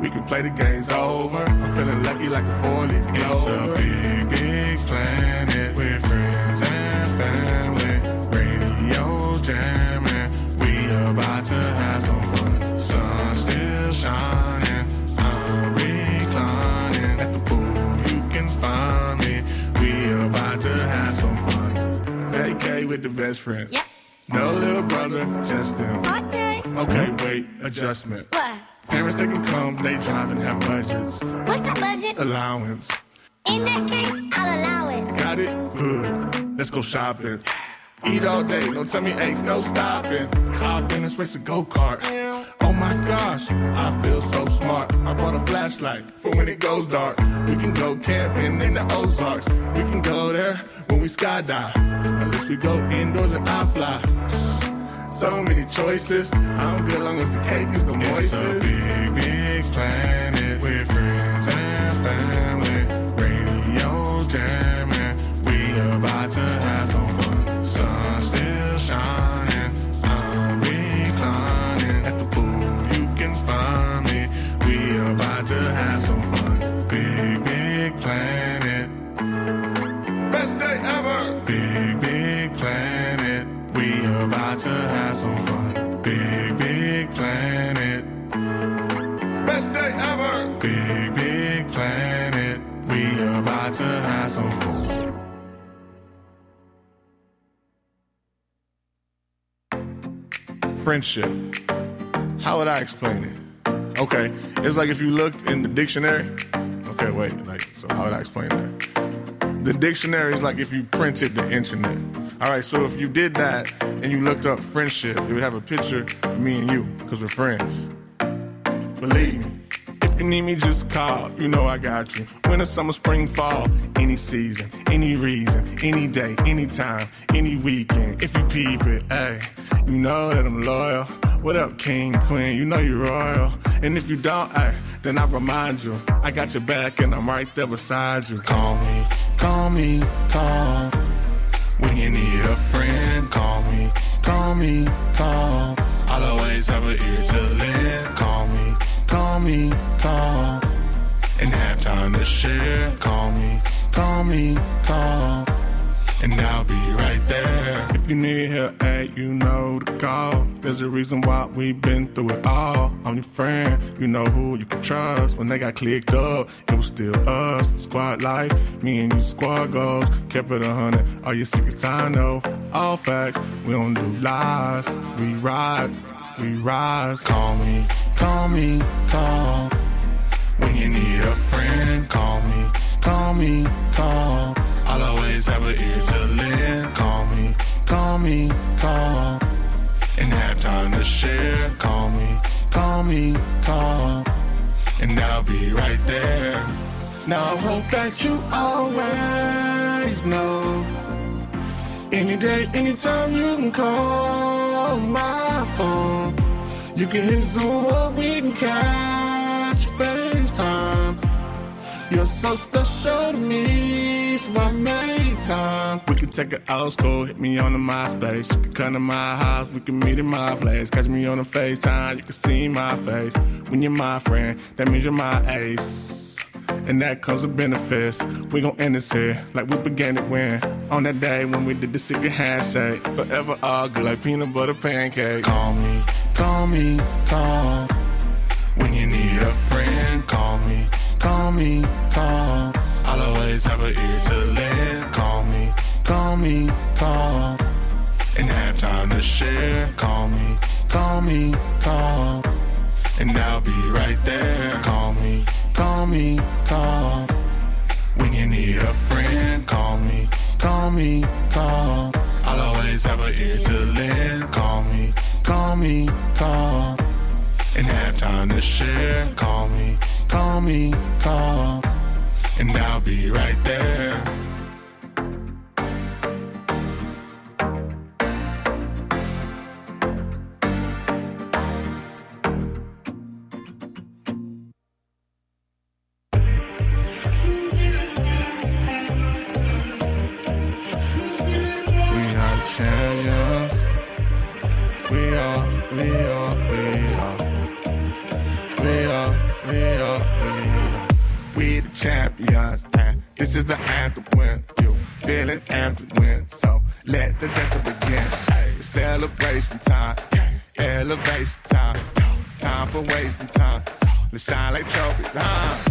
We can play the games over. I'm feeling lucky like a four leaf It's a big, big planet with friends and family. Radio jamming, we about to have some fun. Sun still shining, I'm reclining at the pool. You can find me. We about to have some fun. Vacay with the best friends. Yep. No little brother, just them. Okay. Okay, wait, adjustment. What? Parents they can come, they drive and have budgets. What's a budget? Allowance. In that case, I'll allow it. Got it? Good. Let's go shopping. Eat all day, no tummy aches, no stopping. Hop in this race a go kart. Oh my gosh, I feel so smart. I brought a flashlight for when it goes dark. We can go camping in the Ozarks. We can go there when we skydive. Least we go indoors and I fly. So many choices. I'm good long as the cake is the moistest. It's a big, big planet with friends and family. Friendship. How would I explain it? Okay, it's like if you looked in the dictionary. Okay, wait, like, so how would I explain that? The dictionary is like if you printed the internet. All right, so if you did that and you looked up friendship, it would have a picture of me and you, because we're friends. Believe me. Need me, just call. You know I got you. Winter, summer, spring, fall. Any season, any reason, any day, anytime, any weekend. If you peep it, hey, you know that I'm loyal. What up, king, queen? You know you're royal. And if you don't, hey, then I remind you. I got your back and I'm right there beside you. Call me, call me, call. When you need a friend, call me, call me, call. I'll always have an ear to lend. Call me, call. And have time to share. Call me, call me, call. And I'll be right there. If you need help, hey, you know to call. There's a reason why we've been through it all. I'm your friend, you know who you can trust. When they got clicked up, it was still us. Squad life, me and you squad goals. Kept it a hundred, all your secrets I know. All facts, we don't do lies. We ride, we rise. Call me, call me, call. When you need a friend, call me, call me, call. I'll always have an ear to lend. Call me, call me, call. And have time to share. Call me, call me, call. And I'll be right there. Now I hope that you always know. Any day, anytime you can call my phone. You can hit Zoom or we can catch FaceTime. You're so special to me, so I made time. We can take an old school, hit me on the MySpace. You can come to my house, we can meet in my place. Catch me on the FaceTime, you can see my face. When you're my friend, that means you're my ace. And that comes with benefits. We gon' end this here, like we began it when. On that day when we did the secret handshake. Forever all good, like peanut butter pancake. Call me, call me, call. When you need a friend, call me, call me, call. I'll always have an ear to lend. Call me, call me, call. And have time to share. Call me, call me, call. And I'll be right there. Call me, call me, call. When you need a friend, call me, call me, call. I'll always have an ear to lend. Call me, call me, call. And have time to share. Call me, call me, call. And I'll be right there. Champions. And this is the anthem when you feeling win. So let the dance begin. Hey, celebration time. Elevation time. Time for wasting time. So let's shine like trophies. Huh?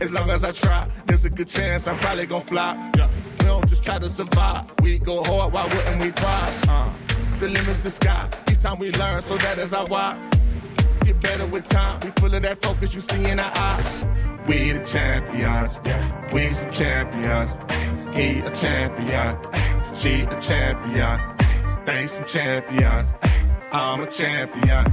As long as I try, there's a good chance I'm probably gonna fly. Yeah. We don't just try to survive. We go hard, why wouldn't we thrive? Uh, the limit's the sky. Each time we learn, so that is our why. Get better with time. We full of that focus you see in our eyes. We the champions, yeah. We some champions. He a champion, she a champion. They some champions. I'm a champion.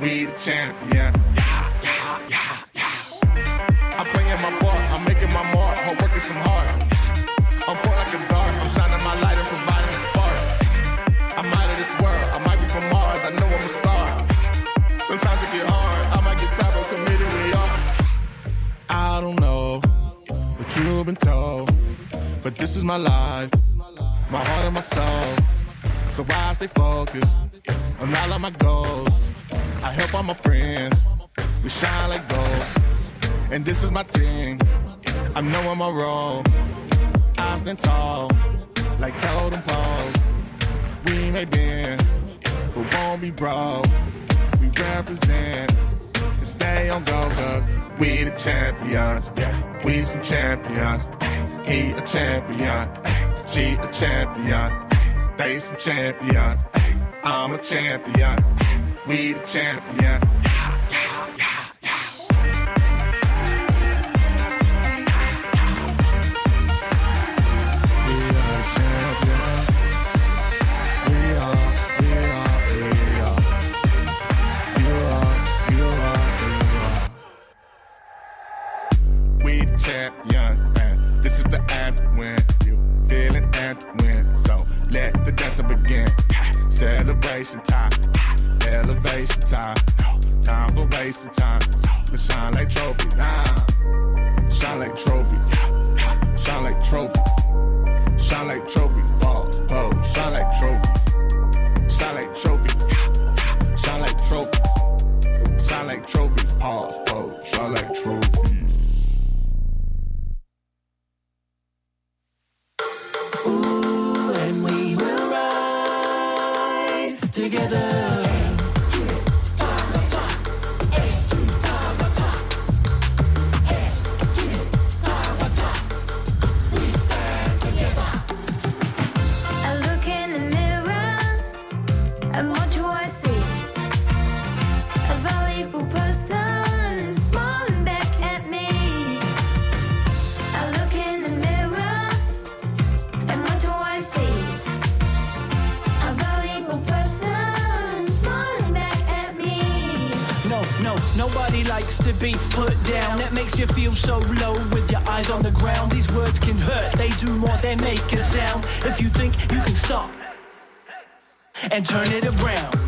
We the champions. Yeah, yeah, yeah, yeah. I'm playing my part. I'm making my mark. I'm working some hard. I'm pouring like a been told, but this is my life, my heart and my soul. So I stay focused on all of my goals? I help all my friends, we shine like gold. And this is my team, I know I'm role. I stand tall, like totem poles. We may bend, but won't be broke. We represent and stay on go, cause we the champions. Yeah, we some champions. He a champion, she a champion. They some champions. I'm a champion. We the champion. Celebration time, elevation time. Time for wasting time. Shine like trophy. ah. shine like trophy, shine like trophy, shine like trophies, balls, pose, shine like trophy, shine like trophy, shine like trophy, shine like trophies, pause, pose, shine like trophies. Together. To be put down. That makes you feel so low with your eyes on the ground. These words can hurt, they do more than make a sound. If you think you can stop and turn it around.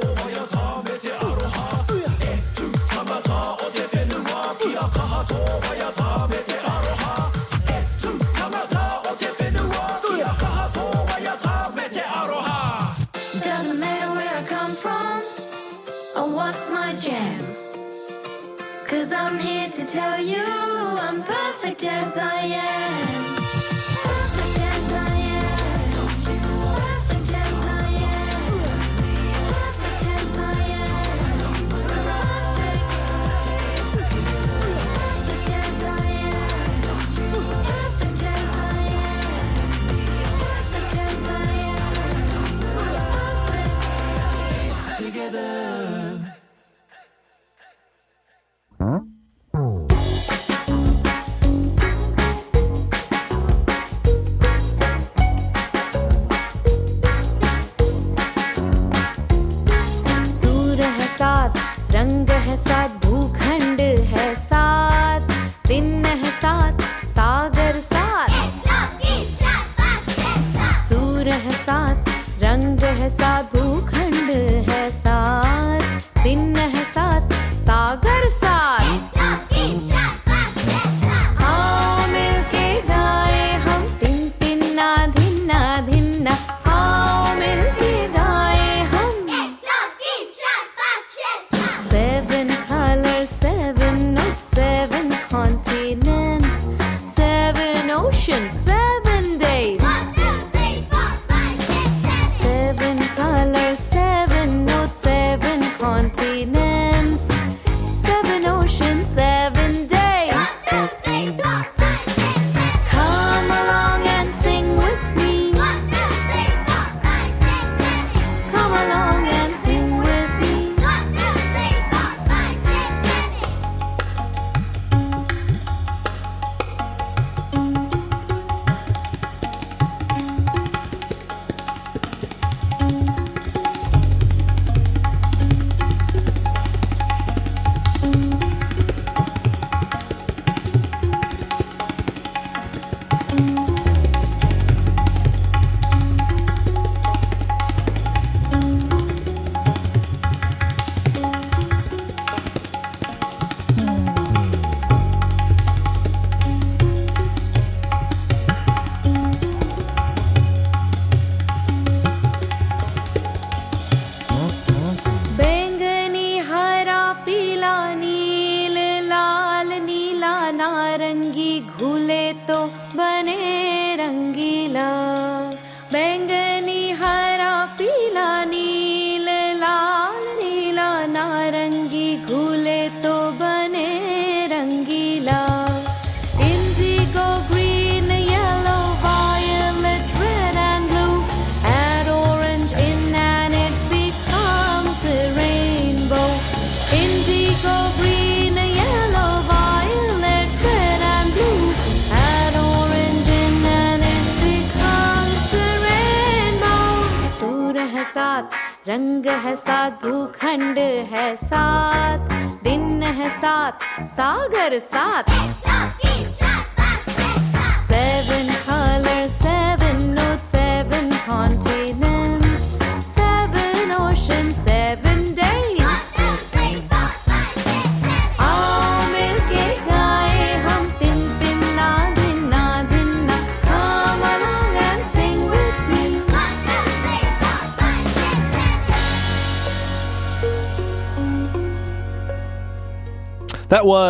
tell you I'm perfect as I am.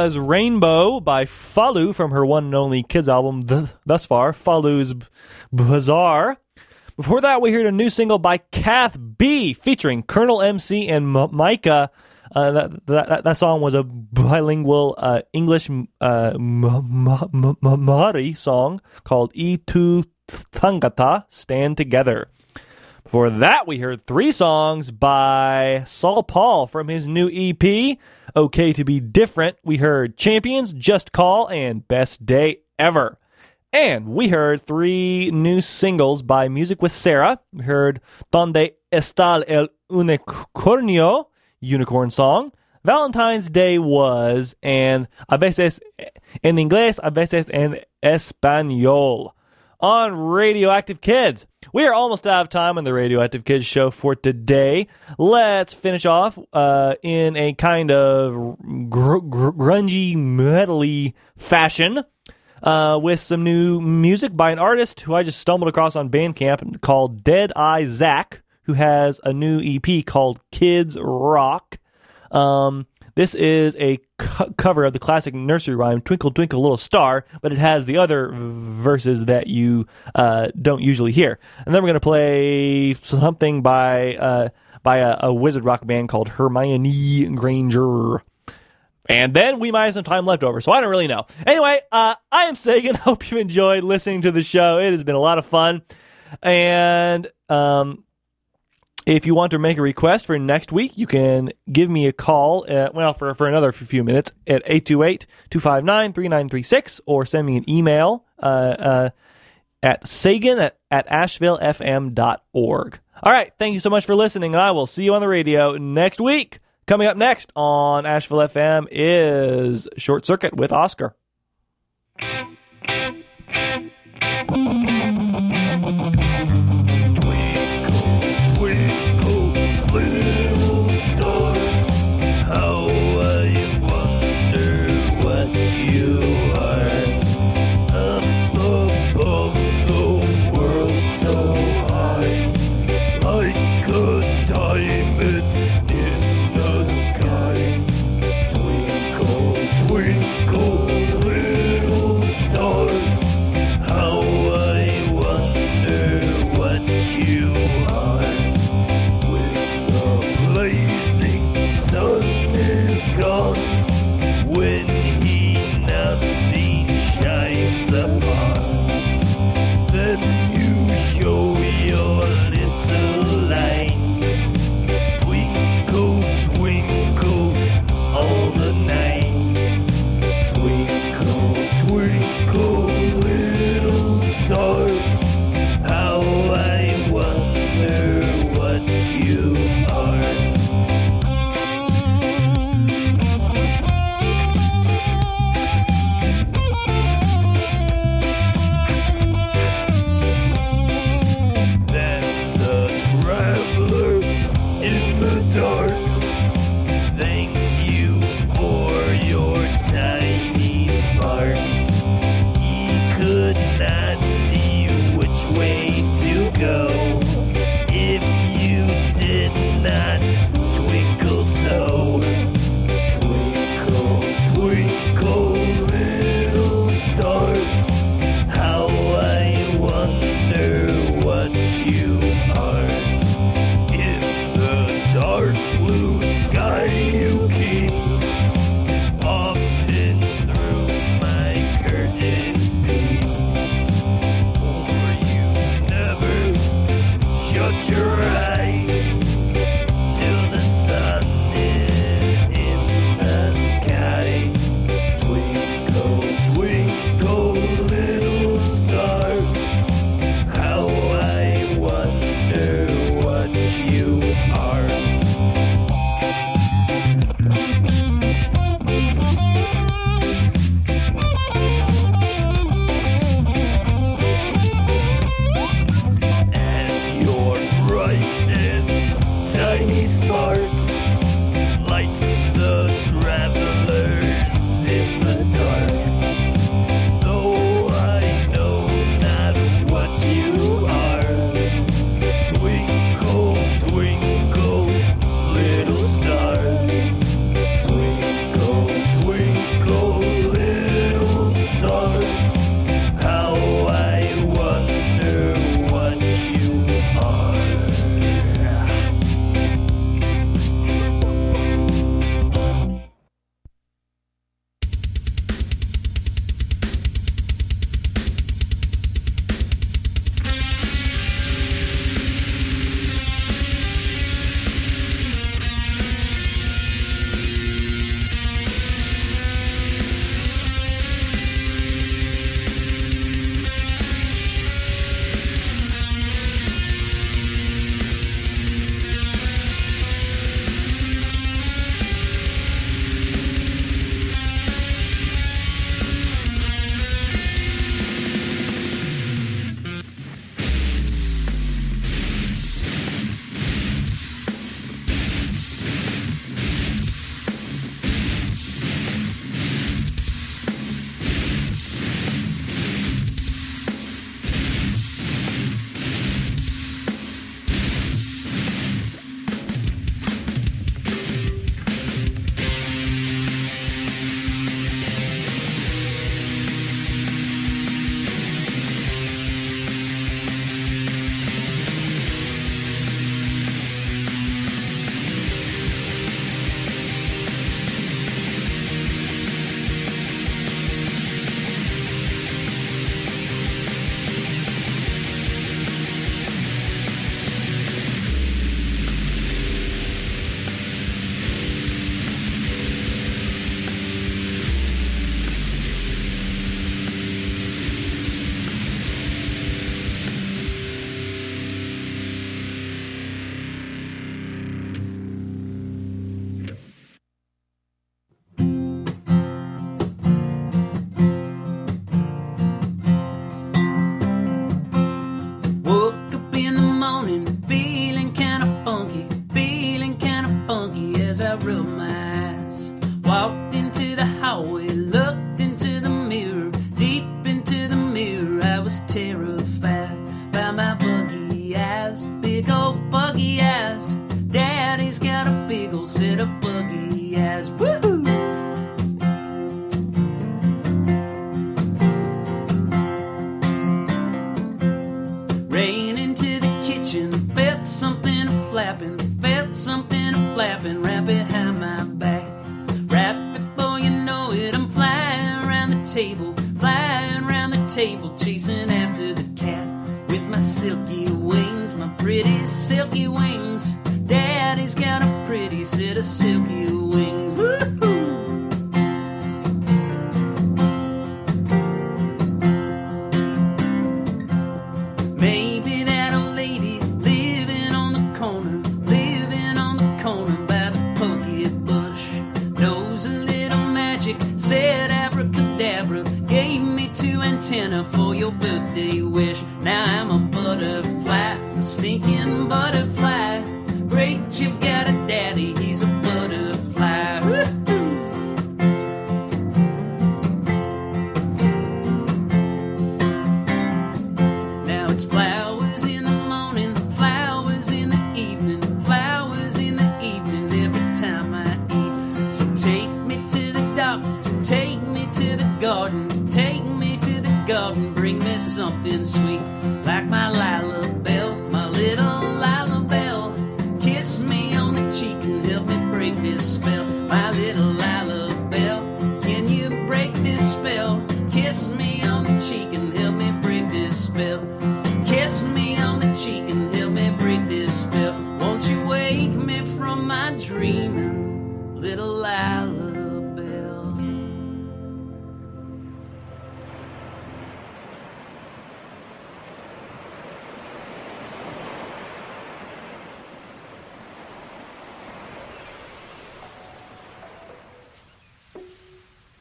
Was Rainbow by Falu from her one and only kids album th- thus far, Falu's B- Bazaar. Before that, we heard a new single by Kath Bee featuring Colonel MC and M- Micah. Uh, that, that that song was a bilingual uh, English uh, M- M- M- Mahari song called "E Tu Tangata Stand Together." Before that, we heard three songs by SaulPaul from his new EP, Okay to Be Different. We heard Champions, Just Call, and Best Day Ever. And we heard three new singles by Music with Sara. We heard Donde Está el Unicornio, Unicorn Song. Valentine's Day was, and a veces en inglés, a veces en español on Radio Active Kids. We are almost out of time on the Radio Active Kids show for today. Let's finish off uh, in a kind of gr- gr- grungy, metally fashion uh, with some new music by an artist who I just stumbled across on Bandcamp called Dead Eye Zack, who has a new EP called Kids Rock. Um, this is a co- cover of the classic nursery rhyme "Twinkle Twinkle Little Star," but it has the other verses that you uh, don't usually hear. And then we're going to play something by uh, by a, a wizard rock band called Hermione Granger. And then we might have some time left over, so I don't really know. Anyway, uh, I am Sagan. Hope you enjoyed listening to the show. It has been a lot of fun. And um, if you want to make a request for next week, you can give me a call, at, well, for, for another few minutes at 828 259 3936 or send me an email uh, uh, at sagan at, at ashevillefm.org. All right. Thank you so much for listening, and I will see you on the radio next week. Coming up next on Asheville FM is Short Circuit with Oscar.